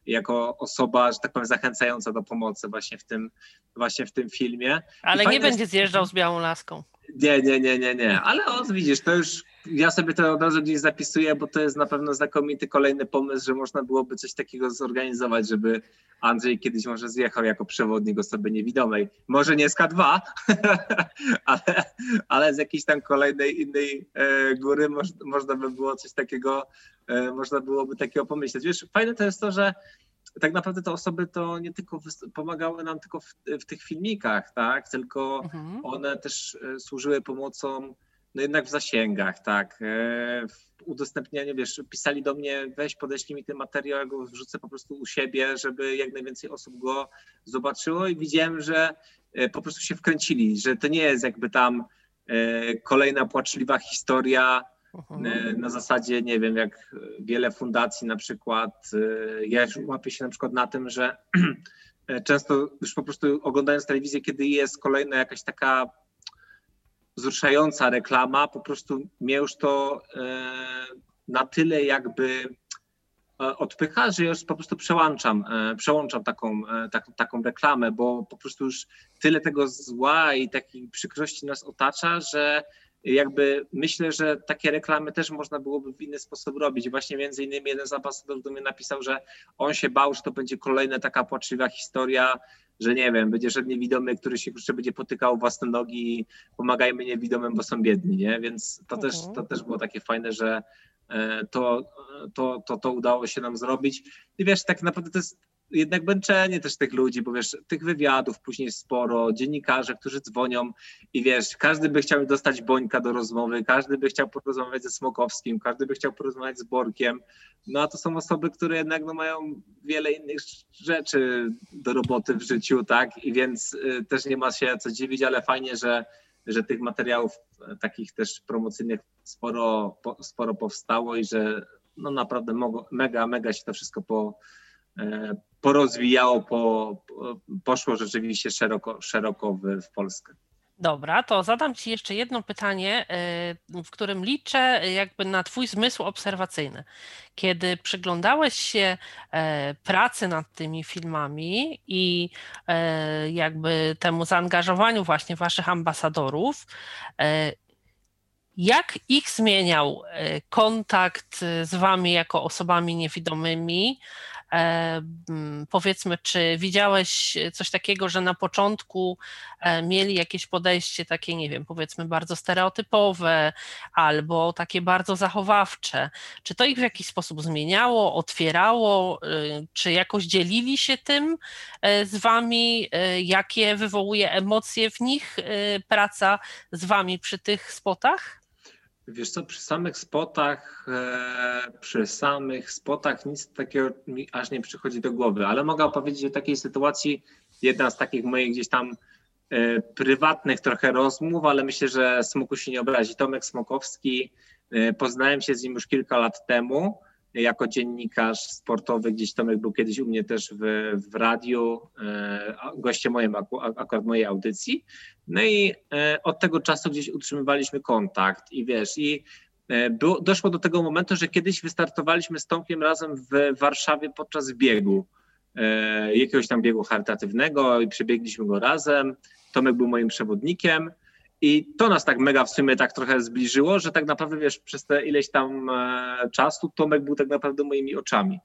jako osoba, że tak powiem, zachęcająca do pomocy właśnie w tym, właśnie w tym filmie. Ale nie będzie zjeżdżał z białą laską. Nie, nie, nie, nie, nie. Ale o, widzisz, to już ja sobie to od razu gdzieś zapisuję, bo to jest na pewno znakomity kolejny pomysł, że można byłoby coś takiego zorganizować, żeby Andrzej kiedyś może zjechał jako przewodnik osoby niewidomej. Może nie z K2, *laughs* ale, ale z jakiejś tam kolejnej innej e, góry moż, można by było coś takiego, e, można byłoby takiego pomyśleć. Wiesz, fajne to jest to, że tak naprawdę te osoby to nie tylko pomagały nam tylko w, w tych filmikach, tak, tylko mhm. one też e, służyły pomocą no jednak w zasięgach, tak. E, w udostępnianiu, wiesz, pisali do mnie, weź podeślij mi ten materiał, ja go wrzucę po prostu u siebie, żeby jak najwięcej osób go zobaczyło i widziałem, że e, po prostu się wkręcili, że to nie jest jakby tam kolejna płaczliwa historia. Na zasadzie, nie wiem, jak wiele fundacji na przykład, y, ja łapię się na przykład na tym, że *clears throat* często już po prostu oglądając telewizję, kiedy jest kolejna jakaś taka wzruszająca reklama, po prostu mnie już to e, na tyle jakby e, odpycha, że już po prostu przełączam, e, przełączam taką, tak, taką reklamę, bo po prostu już tyle tego zła i takiej przykrości nas otacza, że jakby myślę, że takie reklamy też można byłoby w inny sposób robić. Właśnie między innymi jeden z ambasadorów do mnie napisał, że on się bał, że to będzie kolejna taka płaczliwa historia, że nie wiem, będzie żadny niewidomy, który się jeszcze będzie potykał własne nogi i pomagajmy niewidomym, bo są biedni, nie? Więc to, też, to też było takie fajne, że e, to, to, to, to udało się nam zrobić. I wiesz, tak naprawdę to jest jednak męczenie też tych ludzi, bo wiesz, tych wywiadów później sporo, dziennikarze, którzy dzwonią i wiesz, każdy by chciał dostać Bońka do rozmowy, każdy by chciał porozmawiać ze Smokowskim, każdy by chciał porozmawiać z Borkiem, no a to są osoby, które jednak no, mają wiele innych rzeczy do roboty w życiu, tak, i więc y, też nie ma się co dziwić, ale fajnie, że, że tych materiałów y, takich też promocyjnych sporo, po, sporo powstało i że no naprawdę mega, mega się to wszystko po, E, porozwijało, po, poszło rzeczywiście szeroko, szeroko w, w Polskę. Dobra, to zadam Ci jeszcze jedno pytanie, e, w którym liczę jakby na Twój zmysł obserwacyjny. Kiedy przyglądałeś się e, pracy nad tymi filmami i jakby temu zaangażowaniu właśnie Waszych ambasadorów, jak ich zmieniał kontakt z Wami jako osobami niewidomymi? E, powiedzmy, czy widziałeś coś takiego, że na początku e, mieli jakieś podejście takie, nie wiem, powiedzmy bardzo stereotypowe albo takie bardzo zachowawcze? Czy to ich w jakiś sposób zmieniało, otwierało, y, czy jakoś dzielili się tym e, z wami? Jakie wywołuje emocje w nich praca z wami przy tych spotach? Wiesz co, przy samych spotach, e, przy samych spotach nic takiego mi aż nie przychodzi do głowy, ale mogę opowiedzieć o takiej sytuacji, jedna z takich moich gdzieś tam e, prywatnych trochę rozmów, ale myślę, że Smoku się nie obrazi. Tomek Smokowski Poznałem się z nim już kilka lat temu jako dziennikarz sportowy, gdzieś Tomek był kiedyś u mnie też w, w radiu, e, gościem moim, akurat mojej audycji. No i e, od tego czasu gdzieś utrzymywaliśmy kontakt i wiesz, i e, było, doszło do tego momentu, że kiedyś wystartowaliśmy z Tomkiem razem w Warszawie podczas biegu, jakiegoś tam biegu charytatywnego i przebiegliśmy go razem. Tomek był moim przewodnikiem. I to nas tak mega w sumie tak trochę zbliżyło, że tak naprawdę wiesz, przez te ileś tam e, czasu Tomek był tak naprawdę moimi oczami.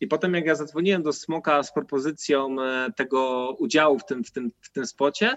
I potem jak ja zadzwoniłem do Smoka z propozycją e, tego udziału w tym, w tym, w tym spocie,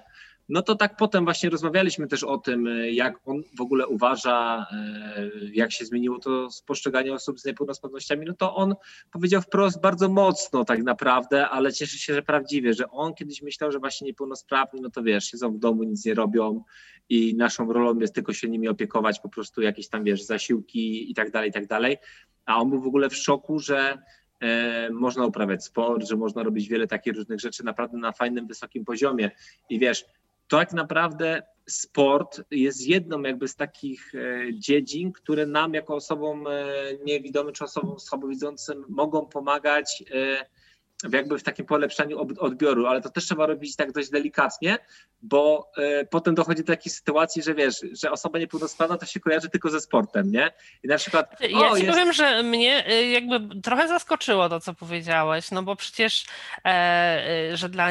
no to tak potem właśnie rozmawialiśmy też o tym, e, jak on w ogóle uważa, e, jak się zmieniło to postrzeganie osób z niepełnosprawnościami. No to on powiedział wprost bardzo mocno tak naprawdę, ale cieszę się, że prawdziwie, że on kiedyś myślał, że właśnie niepełnosprawni, no to wiesz, siedzą w domu, nic nie robią i naszą rolą jest tylko się nimi opiekować, po prostu jakieś tam, wiesz, zasiłki i tak dalej, i tak dalej. A on był w ogóle w szoku, że e, można uprawiać sport, że można robić wiele takich różnych rzeczy naprawdę na fajnym, wysokim poziomie. I wiesz, tak naprawdę sport jest jedną jakby z takich e, dziedzin, które nam jako osobom e, niewidomym czy osobom słabowidzącym mogą pomagać e, jakby w takim polepszaniu odbioru, ale to też trzeba robić tak dość delikatnie, bo y, potem dochodzi do takiej sytuacji, że wiesz, że osoba niepełnosprawna to się kojarzy tylko ze sportem, nie? I na przykład. Ja o, ci jest... powiem, że mnie y, jakby trochę zaskoczyło to, co powiedziałeś, no bo przecież, e, e, że dla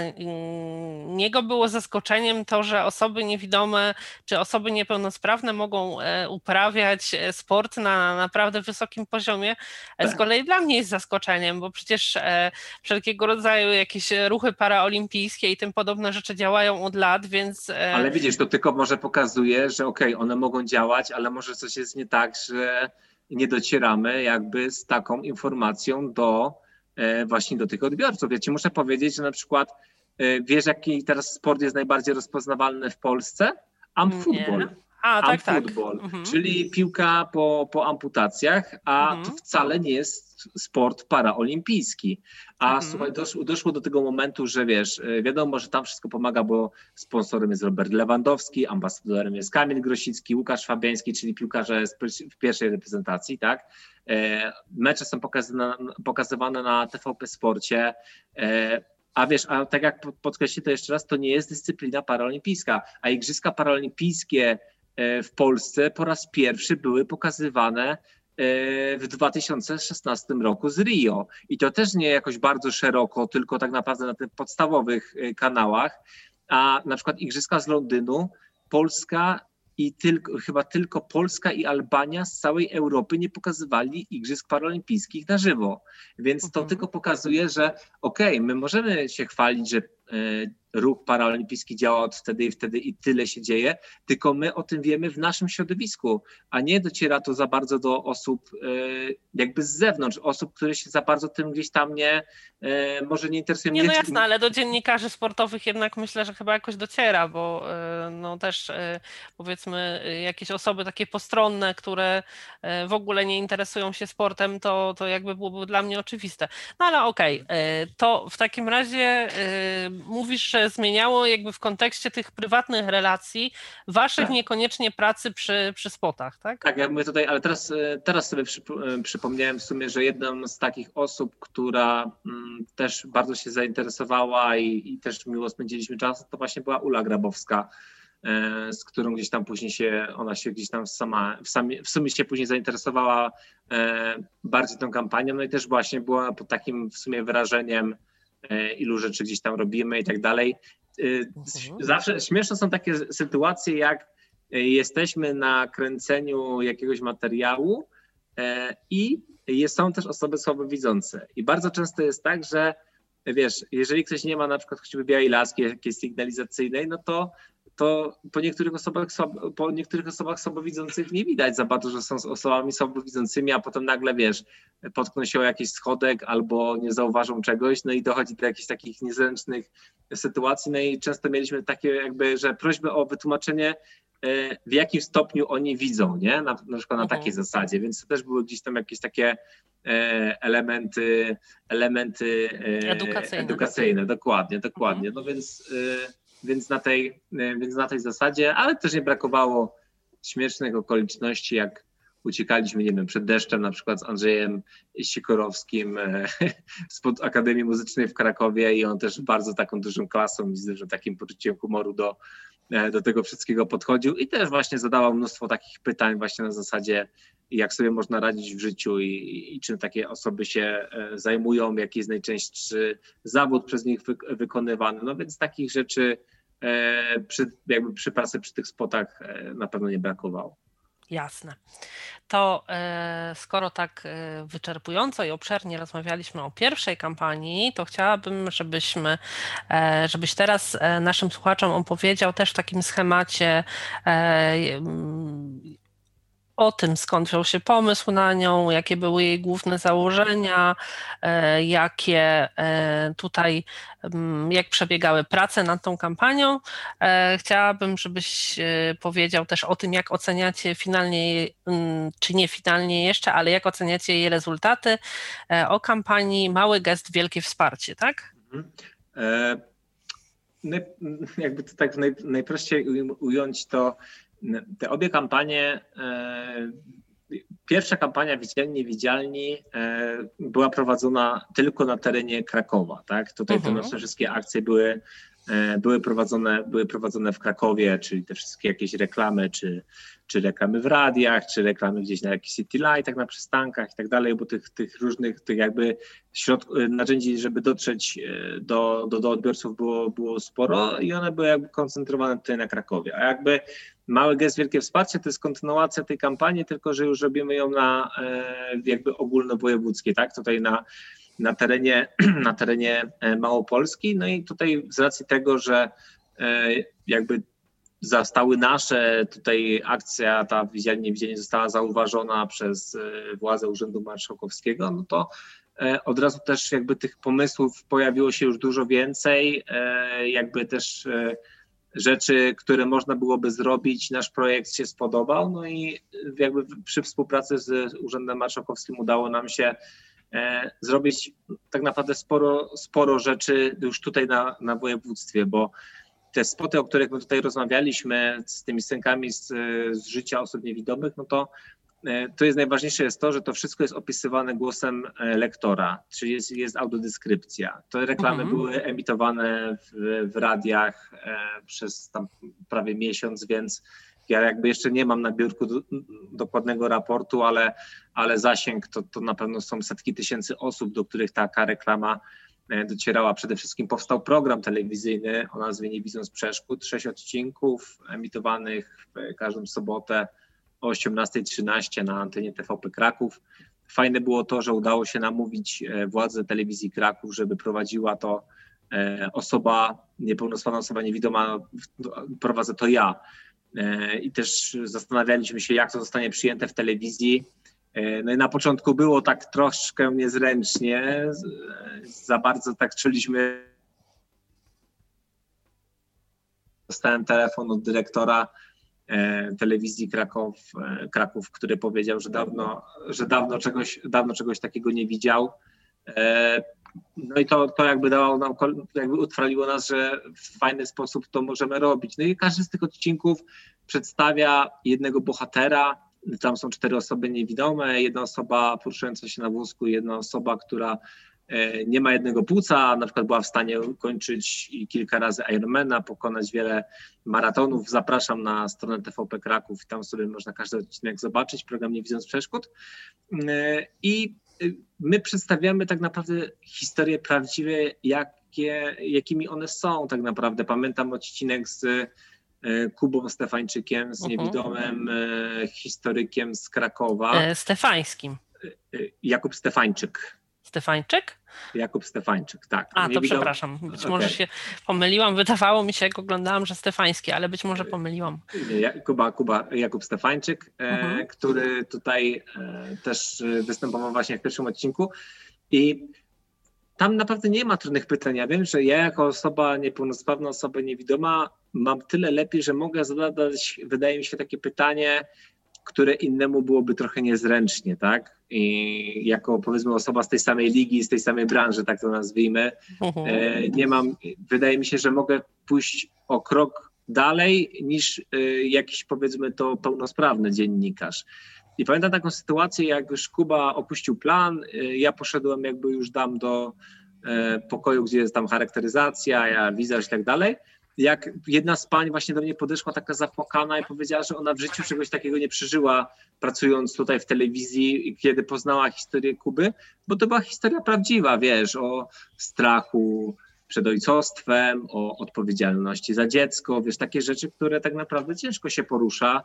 niego było zaskoczeniem to, że osoby niewidome czy osoby niepełnosprawne mogą e, uprawiać sport na naprawdę wysokim poziomie. Z tak. kolei dla mnie jest zaskoczeniem, bo przecież wszelkiego rodzaju jakieś ruchy paraolimpijskie i tym podobne rzeczy działają od lat, więc... E, ale widzisz, to tylko może pokazuje, że okej, okay, one mogą działać, ale może coś jest nie tak, że nie docieramy jakby z taką informacją do e, właśnie do tych odbiorców. Ja ci muszę powiedzieć, że na przykład e, wiesz, jaki teraz sport jest najbardziej rozpoznawalny w Polsce? Amfootball. A, tak, tak. Mhm. czyli piłka po, po amputacjach, a mhm. to wcale nie jest sport paraolimpijski. A mhm. słuchaj, doszło, doszło, do tego momentu, że wiesz, e, wiadomo, że tam wszystko pomaga, bo sponsorem jest Robert Lewandowski, ambasadorem jest Kamil Grosicki, Łukasz Fabiański, czyli piłkarze w pierwszej reprezentacji, tak? E, mecze są pokazywane, pokazywane na TVP Sporcie. E, a wiesz, a tak jak podkreślę to jeszcze raz, to nie jest dyscyplina paraolimpijska, a Igrzyska Paraolimpijskie w Polsce po raz pierwszy były pokazywane e, w 2016 roku z Rio. I to też nie jakoś bardzo szeroko, tylko tak naprawdę na tych podstawowych e, kanałach. A na przykład Igrzyska z Londynu, Polska i tylko, chyba tylko Polska i Albania z całej Europy nie pokazywali Igrzysk Paralimpijskich na żywo. Więc to mhm. tylko pokazuje, że okej, okay, my możemy się chwalić, że ruch paraolimpijski działa od wtedy i wtedy i tyle się dzieje, tylko my o tym wiemy w naszym środowisku, a nie dociera to za bardzo do osób e, jakby z zewnątrz, osób, które się za bardzo tym gdzieś tam nie, e, może nie interesują. Nie, no jasne, ale do dziennikarzy sportowych jednak myślę, że chyba jakoś dociera, bo e, no też powiedzmy jakieś osoby takie postronne, które w ogóle nie interesują się sportem, to, to jakby byłoby dla mnie oczywiste. No ale okej, okay, to w takim razie mówisz, że zmieniało jakby w kontekście tych prywatnych relacji, waszych tak. niekoniecznie pracy przy, przy spotach, tak? Tak, ja mówię tutaj, ale teraz, e, teraz sobie e, przypomniałem w sumie, że jedną z takich osób, która mm, też bardzo się zainteresowała i, i też miło spędziliśmy czas, to właśnie była Ula Grabowska e, z którą gdzieś tam później się, ona się gdzieś tam sama, w, sami, w sumie się później zainteresowała bardziej tą kampanią, no i też właśnie była pod takim w sumie wyrażeniem ilu rzeczy gdzieś tam robimy i tak dalej. E, mhm. Zawsze śmieszne są takie sytuacje, jak e, jesteśmy na kręceniu jakiegoś materiału i są też osoby słabowidzące. I bardzo często jest tak, że wiesz, jeżeli ktoś nie ma na przykład choćby białej laski jakiejś sygnalizacyjnej, no to to po niektórych osobach, po niektórych osobach słabowidzących nie widać za bardzo, że są osobami słabowidzącymi, a potem nagle, wiesz, potkną się o jakiś schodek albo nie zauważą czegoś, no i dochodzi do jakichś takich niezręcznych sytuacji, no i często mieliśmy takie jakby, że prośby o wytłumaczenie, e, w jakim stopniu oni widzą, nie? Na, na przykład na mhm. takiej zasadzie, więc to też były gdzieś tam jakieś takie e, elementy, elementy e, edukacyjne. edukacyjne, dokładnie, dokładnie. Mhm. No więc więc na tej, e, więc na tej zasadzie, ale też nie brakowało śmiesznych okoliczności, jak uciekaliśmy, nie wiem, przed deszczem, na przykład z Andrzejem Sikorowskim e, *laughs* spod Akademii Muzycznej w Krakowie i on też bardzo taką dużą klasą i z takim poczuciem humoru do, e, do tego wszystkiego podchodził i też właśnie zadawał mnóstwo takich pytań właśnie na zasadzie, jak sobie można radzić w życiu i, i czym takie osoby się zajmują, jaki jest najczęstszy zawód przez nich wy, wykonywany. No więc takich rzeczy przy, jakby przy przy tych spotach na pewno nie brakowało. Jasne. To e, skoro tak e, wyczerpująco i obszernie rozmawialiśmy o pierwszej kampanii, to chciałabym, żebyśmy, e, żebyś teraz naszym słuchaczom opowiedział też w takim schemacie o tym, skąd wziął się pomysł na nią, jakie były jej główne założenia, e, jakie e, tutaj, mm, jak przebiegały prace nad tą kampanią. E, chciałabym, żebyś powiedział też o tym, jak oceniacie finalnie, mm, czy nie finalnie jeszcze, ale jak oceniacie jej rezultaty o kampanii Mały gest, wielkie wsparcie, tak? Mhm. jakby to tak najprościej ująć to te obie kampanie, e, pierwsza kampania Widzialni Niewidzialni e, była prowadzona tylko na terenie Krakowa. Tak? Tutaj te mhm. nasze wszystkie akcje były, e, były, prowadzone, były prowadzone w Krakowie, czyli te wszystkie jakieś reklamy, czy, czy reklamy w radiach, czy reklamy gdzieś na jakichś city lightach, na przystankach i tak dalej, bo tych, tych różnych tych jakby środków, narzędzi, żeby dotrzeć do, do, do odbiorców było, było sporo i one były jakby koncentrowane tutaj na Krakowie. A jakby Mały gest, wielkie wsparcie to jest kontynuacja tej kampanii, tylko że już robimy ją na e, jakby ogólnowojewódzkie, tak? Tutaj na, na terenie, *clears throat* na terenie e, Małopolski. No i tutaj z racji tego, że e, jakby zastały nasze, tutaj akcja ta widzialnie widzienie została zauważona przez władze Urzędu Marszałkowskiego, no to od razu też jakby tych pomysłów pojawiło się już dużo więcej, jakby też rzeczy, które można byłoby zrobić. Nasz projekt się spodobał, no i jakby przy współpracy z Urzędem Marszałkowskim udało nam się e, zrobić tak naprawdę sporo, sporo rzeczy już tutaj na, na województwie, bo te spoty, o których my tutaj rozmawialiśmy z tymi scenkami z, z życia osób niewidomych, no to to jest najważniejsze jest to, że to wszystko jest opisywane głosem e, lektora, czyli jest, jest autodeskrypcja. Te reklamy mhm. były emitowane w, w radiach e, przez tam prawie miesiąc, więc ja jakby jeszcze nie mam na biurku do, dokładnego raportu, ale, ale zasięg to, to na pewno są setki tysięcy osób, do których taka reklama docierała. Przede wszystkim powstał program telewizyjny o nazwie Nie widząc przeszkód, sześć odcinków emitowanych w każdą sobotę o 18.13 na antenie TVP Kraków. Fajne było to, że udało się namówić e, władze telewizji Kraków, żeby prowadziła to e, osoba, niepełnosprawna osoba niewidoma, prowadzę to ja. E, I też zastanawialiśmy się, jak to zostanie przyjęte w telewizji. No i na początku było tak troszkę niezręcznie, za bardzo tak czuliśmy. Dostałem telefon od dyrektora telewizji Kraków, e, Kraków, który powiedział, że dawno, że dawno czegoś, dawno czegoś takiego nie widział. E, no i to, to jakby dało nam, jakby utrwaliło nas, że w fajny sposób to możemy robić. No i każdy z tych odcinków przedstawia jednego bohatera. Tam są cztery osoby niewidome, jedna osoba poruszająca się na wózku, jedna osoba, która E, nie ma jednego płuca, na przykład była w stanie kończyć kilka razy Ironmana, pokonać wiele maratonów. Zapraszam na stronę TVP Kraków i tam sobie można każdy odcinek zobaczyć, program Nie Widząc Przeszkód. E, I e, my przedstawiamy tak naprawdę historie prawdziwe, jakie, jakimi one są tak naprawdę. Pamiętam odcinek z Kubą Stefańczykiem, z mhm. niewidomym historykiem z Krakowa. Stefańskim. Jakub Stefańczyk. Stefańczyk? Jakub Stefańczyk, tak. A, to przepraszam, być okay. może się pomyliłam. Wydawało mi się, jak oglądałam, że Stefański, ale być może pomyliłam. Kuba, Kuba Jakub Stefańczyk, e, mhm. który tutaj e, też występował właśnie w pierwszym odcinku i tam naprawdę nie ma trudnych pytań. Ja wiem, że ja jako osoba niepełnosprawna, osoba niewidoma mam tyle lepiej, że mogę zadać, wydaje mi się, takie pytanie, które innemu byłoby trochę niezręcznie, tak? I jako powiedzmy osoba z tej samej ligi, z tej samej branży, tak to nazwijmy, mhm. e, nie mam, wydaje mi się, że mogę pójść o krok dalej niż e, jakiś powiedzmy to pełnosprawny dziennikarz. I pamiętam taką sytuację, jak już Kuba opuścił plan, ja poszedłem jakby już dam do pokoju, gdzie jest tam charakteryzacja, ja wizaż i tak dalej jak jedna z pań właśnie do mnie podeszła taka zapłakana i powiedziała, że ona w życiu czegoś takiego nie przeżyła, pracując tutaj w telewizji, kiedy poznała historię Kuby, bo to była historia prawdziwa, wiesz, o strachu przed ojcostwem, o odpowiedzialności za dziecko, wiesz, takie rzeczy, które tak naprawdę ciężko się porusza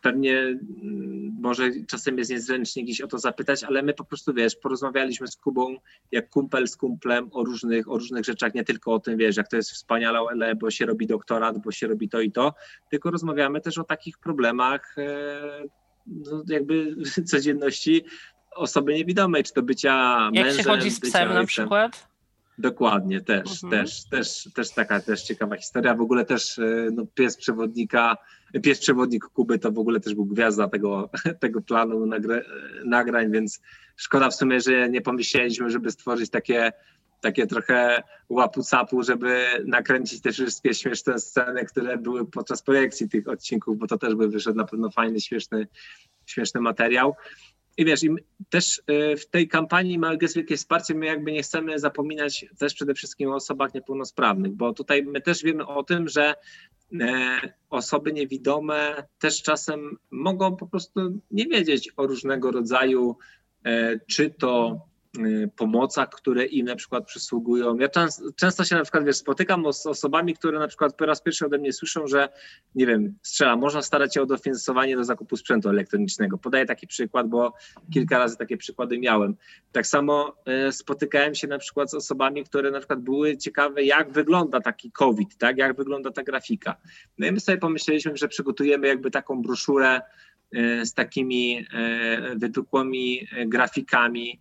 pewnie mm, może czasem jest niezręcznie gdzieś o to zapytać, ale my po prostu, wiesz, porozmawialiśmy z Kubą jak kumpel z kumplem o różnych, o różnych rzeczach, nie tylko o tym, wiesz, jak to jest wspaniale, bo się robi doktorat, bo się robi to i to, tylko rozmawiamy też o takich problemach e, no, jakby *laughs* codzienności osoby niewidomej, czy to bycia jak mężem. Jak się chodzi z psem na przykład? Dokładnie, też, mhm. też, też, też taka też ciekawa historia. W ogóle też e, no, pies przewodnika, pies przewodnik Kuby to w ogóle też był gwiazda tego, *laughs* tego planu nagra, nagrań, więc szkoda w sumie, że nie pomyśleliśmy, żeby stworzyć takie, takie trochę łapu-capu, żeby nakręcić te wszystkie śmieszne sceny, które były podczas projekcji tych odcinków, bo to też by wyszedł na pewno fajny, śmieszny, śmieszny materiał. I wiesz, i też e, w tej kampanii Mały Gest Wielkie Wsparcie my jakby nie chcemy zapominać też przede wszystkim o osobach niepełnosprawnych, bo tutaj my też wiemy o tym, że e, osoby niewidome też czasem mogą po prostu nie wiedzieć o różnego rodzaju, e, czy to pomocach, które im na przykład przysługują. Ja często, się na przykład wiesz, spotykam z osobami, które na przykład po raz pierwszy ode mnie słyszą, że nie wiem, strzela, można starać się o dofinansowanie do zakupu sprzętu elektronicznego. Podaję taki przykład, bo kilka razy takie przykłady miałem. Tak samo y, spotykałem się na przykład z osobami, które na przykład były ciekawe, jak wygląda taki COVID, tak, jak wygląda ta grafika. No i my sobie pomyśleliśmy, że przygotujemy jakby taką broszurę y, z takimi wydrukłymi grafikami,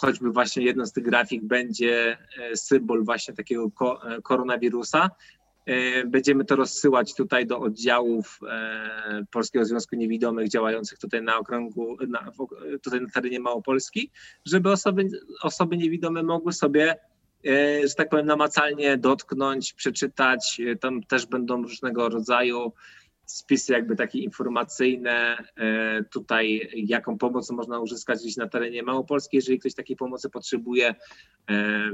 choćby właśnie jedną z tych grafik będzie e, symbol właśnie takiego e, koronawirusa. Będziemy to rozsyłać tutaj do oddziałów Polskiego Związku Niewidomych działających tutaj na okręgu, na, tutaj na terenie Małopolski, żeby osoby, osoby niewidome mogły sobie że tak powiem, namacalnie dotknąć, przeczytać. Tam też będą różnego rodzaju spisy jakby takie informacyjne, e, tutaj jaką pomoc można uzyskać gdzieś na terenie Małopolski, jeżeli ktoś takiej pomocy potrzebuje. E,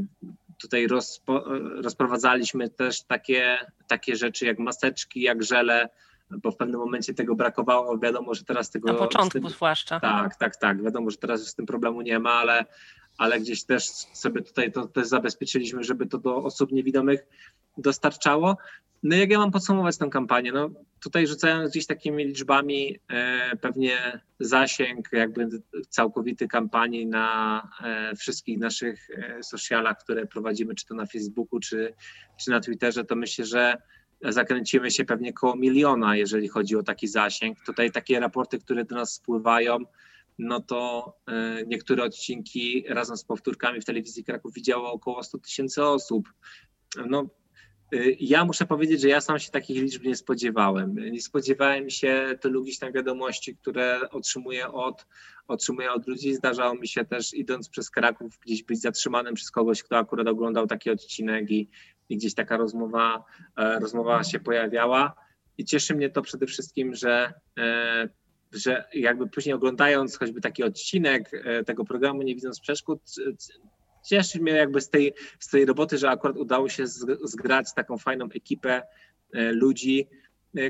tutaj rozpo, rozprowadzaliśmy też takie, takie rzeczy jak maseczki, jak żele, bo w pewnym momencie tego brakowało. Wiadomo, że teraz tego. Na początku tym, zwłaszcza. Tak, tak, tak. Wiadomo, że teraz z tym problemu nie ma, ale, ale gdzieś też sobie tutaj to też zabezpieczyliśmy, żeby to do osób niewidomych dostarczało. No jak ja mam podsumować tę kampanię? No tutaj rzucając gdzieś takimi liczbami e, pewnie zasięg jakby całkowity kampanii na e, wszystkich naszych e, socialach, które prowadzimy, czy to na Facebooku, czy, czy na Twitterze, to myślę, że zakręcimy się pewnie koło miliona, jeżeli chodzi o taki zasięg. Tutaj takie raporty, które do nas spływają, no to e, niektóre odcinki razem z powtórkami w telewizji Kraków widziało około 100 tysięcy osób. No, ja muszę powiedzieć, że ja sam się takich liczb nie spodziewałem. Nie spodziewałem się tylu gdzieś tam wiadomości, które otrzymuję od, otrzymuję od ludzi. Zdarzało mi się też idąc przez Kraków gdzieś być zatrzymanym przez kogoś, kto akurat oglądał taki odcinek i, i gdzieś taka rozmowa, e, rozmowa się pojawiała. I cieszy mnie to przede wszystkim, że, e, że jakby później oglądając choćby taki odcinek e, tego programu Nie widząc przeszkód, cieszy mnie jakby z tej, z tej roboty, że akurat udało się zgrać taką fajną ekipę e, ludzi,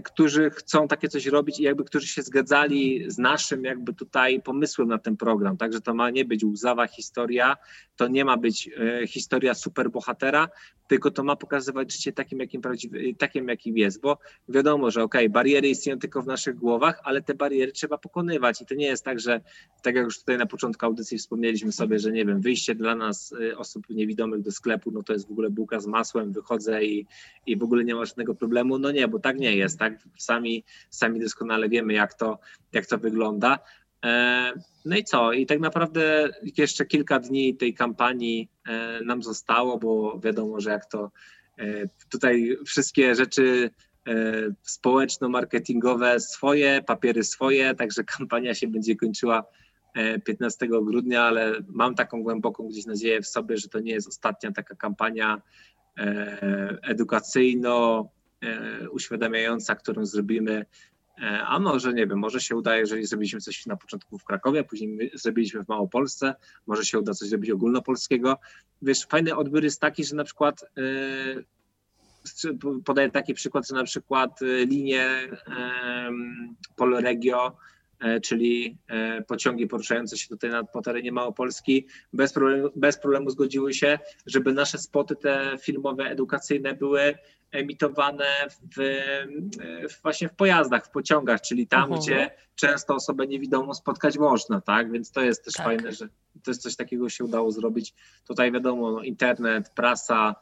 którzy chcą takie coś robić i jakby którzy się zgadzali z naszym jakby tutaj pomysłem na ten program. Także to ma nie być łzawa historia, to nie ma być e, historia superbohatera, tylko to ma pokazywać życie takim, jakim, prawdziwy, takim, jakim jest, bo wiadomo, że okej, okay, bariery istnieją tylko w naszych głowach, ale te bariery trzeba pokonywać i to nie jest tak, że tak jak już tutaj na początku audycji wspomnieliśmy sobie, że nie wiem, wyjście dla nas e, osób niewidomych do sklepu, no to jest w ogóle bułka z masłem, wychodzę i, i w ogóle nie ma żadnego problemu. No nie, bo tak nie jest jest, tak? Sami, sami doskonale wiemy, jak to, jak to wygląda. E, no i co? I tak naprawdę jeszcze kilka dni tej kampanii e, nam zostało, bo wiadomo, że jak to e, tutaj wszystkie rzeczy społeczno-marketingowe swoje, papiery swoje, także kampania się będzie kończyła 15 grudnia, ale mam taką głęboką gdzieś nadzieję w sobie, że to nie jest ostatnia taka kampania edukacyjno uświadamiająca, którą zrobimy a może nie wiem, może się uda, jeżeli zrobiliśmy coś na początku w Krakowie, później zrobiliśmy w Małopolsce, może się uda coś zrobić ogólnopolskiego. Wiesz, fajny odbiór jest taki, że na przykład podaję taki przykład, że na przykład linie Polregio E, czyli e, pociągi poruszające się tutaj na, po terenie Małopolski, bez problemu, bez problemu zgodziły się, żeby nasze spoty te filmowe, edukacyjne były emitowane w, w właśnie w pojazdach, w pociągach, czyli tam, uh -huh. gdzie często osobę niewidomą spotkać można, tak? Więc to jest też tak. fajne, że to jest coś takiego się udało zrobić. Tutaj wiadomo, no, internet, prasa,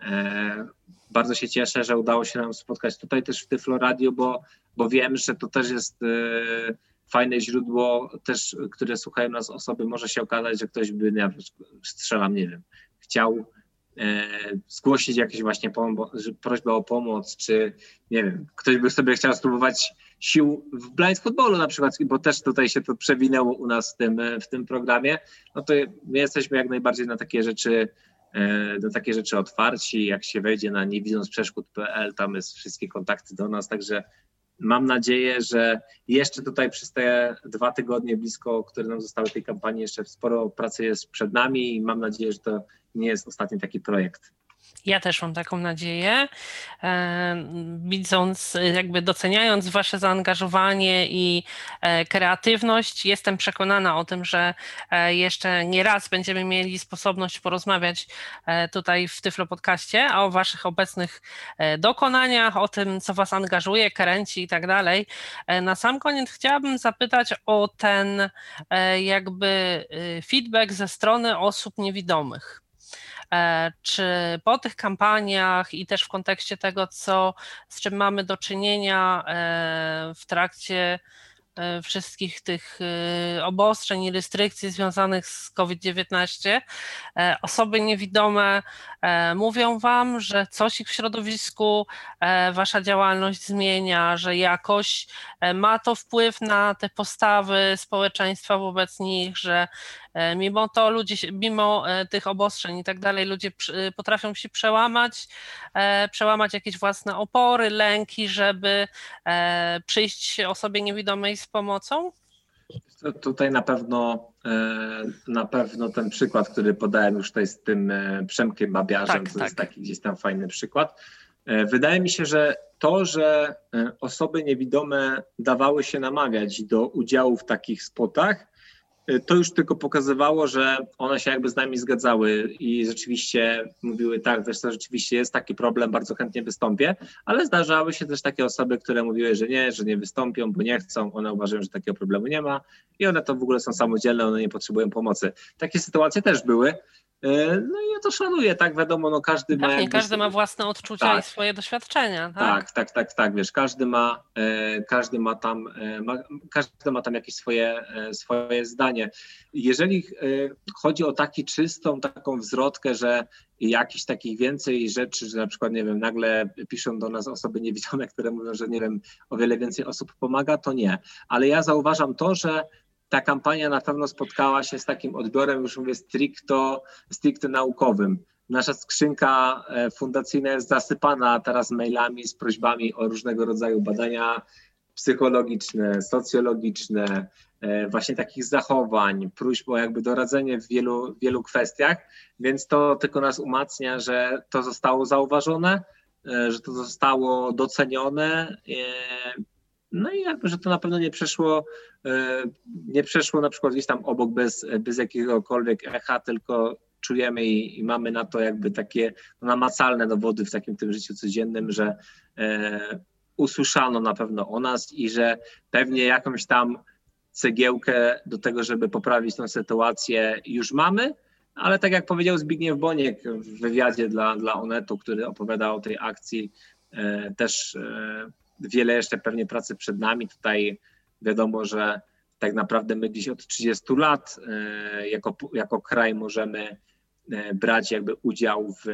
e, bardzo się cieszę, że udało się nam spotkać tutaj też w Tyflo Radio, bo, bo wiem, że to też jest e, fajne źródło też, które słuchają nas osoby, może się okazać, że ktoś by, nie strzelam, nie wiem, chciał zgłosić jakieś właśnie prośbę o pomoc, czy nie wiem, ktoś by sobie chciał spróbować sił w blind footballu na przykład, bo też tutaj się to przewinęło u nas w tym, w tym programie, no to my jesteśmy jak najbardziej na takie rzeczy e, na takie rzeczy otwarci, jak się wejdzie na niewidoncprzeszkód.pl, tam jest wszystkie kontakty do nas, także Mam nadzieję, że jeszcze tutaj przez te dwa tygodnie blisko, które nam zostały tej kampanii, jeszcze sporo pracy jest przed nami i mam nadzieję, że to nie jest ostatni taki projekt. Ja też mam taką nadzieję. E, widząc, jakby doceniając Wasze zaangażowanie i e, kreatywność, jestem przekonana o tym, że e, jeszcze nie raz będziemy mieli sposobność porozmawiać tutaj w Tyflo Podcaście, a o Waszych obecnych dokonaniach, o tym, co Was angażuje, kręci i tak dalej. Na sam koniec chciałabym zapytać o ten jakby feedback ze strony osób niewidomych. E, czy po tych kampaniach i też w kontekście tego, co, z czym mamy do czynienia e, w trakcie wszystkich tych e, obostrzeń i restrykcji związanych z COVID-19, e, osoby niewidome mówią Wam, że coś ich w środowisku, Wasza działalność zmienia, że jakoś ma to wpływ na te postawy społeczeństwa wobec nich, że mimo to ludzie, mimo tych obostrzeń i tak dalej, ludzie potrafią się przełamać, przełamać jakieś własne opory, lęki, żeby przyjść osobie niewidomej z pomocą? Tutaj na pewno e, na pewno ten przykład, który podałem już tutaj z tym e, Przemkiem Babiarzem, tak, to tak. jest taki gdzieś tam fajny przykład. E, wydaje mi się, że to, że osoby niewidome dawały się namawiać do udziału w takich spotach, to już tylko pokazywało, że one się jakby z nami zgadzały i rzeczywiście mówiły tak, wiesz to rzeczywiście jest taki problem, bardzo chętnie wystąpię, ale zdarzały się też takie osoby, które mówiły, że nie, że nie wystąpią, bo nie chcą, one uważają, że takiego problemu nie ma i one to w ogóle są samodzielne, one nie potrzebują pomocy. Takie sytuacje też były. E, no i ja to szanuję, tak wiadomo, no każdy Pewnie, ma... każdy ma własne odczucia tak. i swoje doświadczenia, tak? Tak, tak, tak, tak, wiesz, każdy ma, e, każdy ma tam, e, ma, każdy ma tam jakieś swoje, swoje zdanie. Jeżeli chodzi o taki czystą, taką wzrodkę, że jakichś takich więcej rzeczy, że na przykład, nie wiem, nagle piszą do nas osoby niewidome, które mówią, że nie wiem, o wiele więcej osób pomaga, to nie. Ale ja zauważam to, że ta kampania na pewno spotkała się z takim odbiorem, już mówię, stricto, stricte naukowym. Nasza skrzynka e, fundacyjna jest zasypana teraz mailami z prośbami o różnego rodzaju badania psychologiczne, socjologiczne, e, właśnie takich zachowań, próśb o jakby doradzenie w wielu, wielu kwestiach, więc to tylko nas umacnia, że to zostało zauważone, e, że to zostało docenione no i jakby, że to na pewno nie przeszło, e, nie przeszło na przykład gdzieś tam obok bez, bez jakiegokolwiek echa, tylko czujemy i, i mamy na to jakby takie namacalne dowody w takim tym życiu codziennym, że e, usłyszano na pewno o nas i że pewnie jakąś tam cegiełkę do tego, żeby poprawić tę sytuację już mamy, ale tak jak powiedział Zbigniew Boniek w wywiadzie dla, dla Onetu, który opowiadał o tej akcji, e, też e, wiele jeszcze pewnie pracy przed nami. Tutaj wiadomo, że tak naprawdę my dziś od 30 lat e, jako, jako kraj możemy e, brać jakby udział w,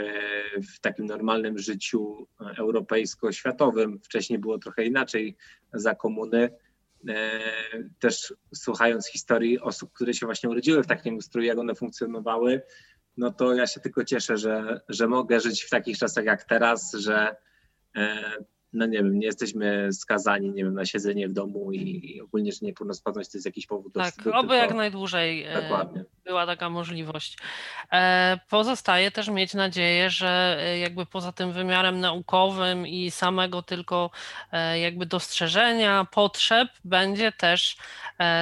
w takim normalnym życiu europejsko-światowym. Wcześniej było trochę inaczej za komuny. E, też słuchając historii osób, które się właśnie urodziły w takim ustroju, jak one funkcjonowały, no to ja się tylko cieszę, że, że mogę żyć w takich czasach jak teraz, że no nie wiem, nie jesteśmy skazani, nie wiem, na siedzenie w domu i, i ogólnie, że niepełnosprawność to jest jakiś powód do Tak, wstydu, oby tylko- jak najdłużej e, Dokładnie. była taka możliwość. E, Pozostaje też mieć nadzieję, że e, jakby poza tym wymiarem naukowym i samego tylko jakby dostrzeżenia potrzeb będzie też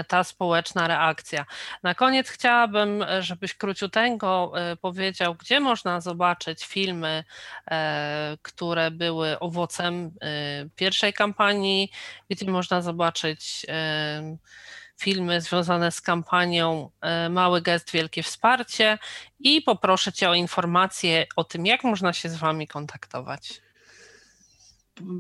ta społeczna reakcja. Na koniec chciałabym, żebyś króciuteńko powiedział, gdzie można zobaczyć filmy, które były owocem pierwszej kampanii, gdzie można zobaczyć em, filmy związane z kampanią e, Mały gest, wielkie wsparcie i poproszę Cię o informacje o tym, jak można się z Wami kontaktować.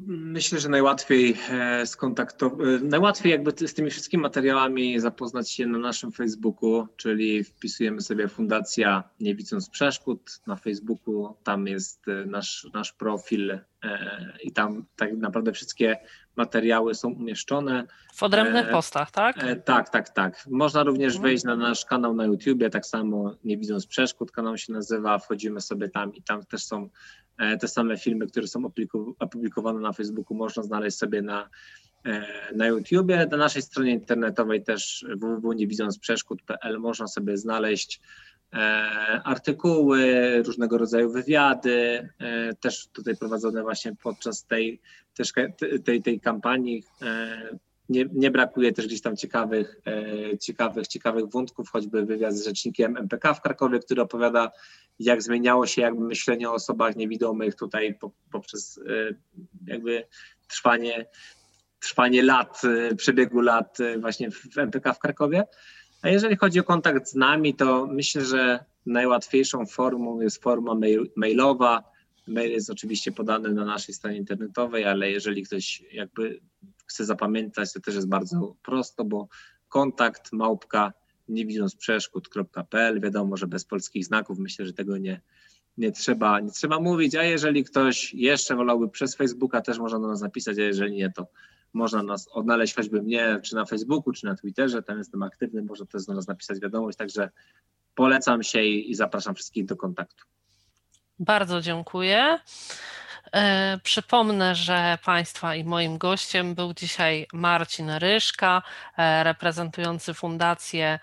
Myślę, że najłatwiej e, skontaktować, najłatwiej jakby z tymi wszystkimi materiałami zapoznać się na naszym Facebooku, czyli wpisujemy sobie Fundacja Nie Widząc Przeszkód na Facebooku, tam jest e, nasz, nasz profil e, i tam tak naprawdę wszystkie materiały są umieszczone. W odrębnych E, postach, tak? E, tak, tak, tak. Można również Mhm. wejść na nasz kanał na YouTubie, tak samo Nie Widząc Przeszkód kanał się nazywa, wchodzimy sobie tam i tam też są e, te same filmy, które są opublikowane na Facebooku, można znaleźć sobie na, e, na YouTubie. Na naszej stronie internetowej też www.niewidzącprzeszkód.pl można sobie znaleźć e, artykuły, różnego rodzaju wywiady, e, też tutaj prowadzone właśnie podczas tej, też, tej, tej kampanii. Nie, nie brakuje też gdzieś tam ciekawych, e, ciekawych, ciekawych wątków, choćby wywiad z rzecznikiem MPK w Krakowie, który opowiada, jak zmieniało się jakby myślenie o osobach niewidomych tutaj po, poprzez e, jakby trwanie, trwanie lat, e, przebiegu lat e, właśnie w w MPK w Krakowie. A jeżeli chodzi o kontakt z nami, to myślę, że najłatwiejszą formą jest forma mail, mailowa. Mail jest oczywiście podany na naszej stronie internetowej, ale jeżeli ktoś jakby chce zapamiętać, to też jest bardzo prosto, bo kontakt małpka nie widząc przeszkód.pl. Wiadomo, że bez polskich znaków myślę, że tego nie, nie, trzeba, nie trzeba mówić. A jeżeli ktoś jeszcze wolałby przez Facebooka, też można do nas napisać, a jeżeli nie, to można nas odnaleźć choćby mnie, czy na Facebooku, czy na Twitterze. Tam jestem aktywny, można też do nas napisać wiadomość. Także polecam się i, i zapraszam wszystkich do kontaktu. Bardzo dziękuję. E, Przypomnę, że Państwa i moim gościem był dzisiaj Marcin Ryszka, e, reprezentujący Fundację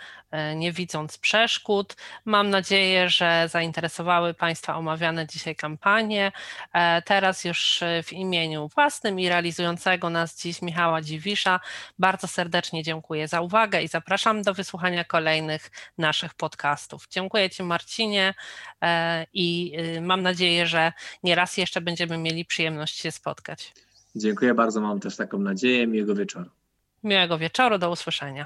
Nie Widząc Przeszkód. Mam nadzieję, że zainteresowały Państwa omawiane dzisiaj kampanie. E, Teraz już e, w imieniu własnym i realizującego nas dziś Michała Dziwisza bardzo serdecznie dziękuję za uwagę i zapraszam do wysłuchania kolejnych naszych podcastów. Dziękuję Ci Marcinie e, i mam nadzieję, że nieraz jeszcze będziemy mieli przyjemność się spotkać. Dziękuję bardzo, mam też taką nadzieję. Miłego wieczoru. Miłego wieczoru, do usłyszenia.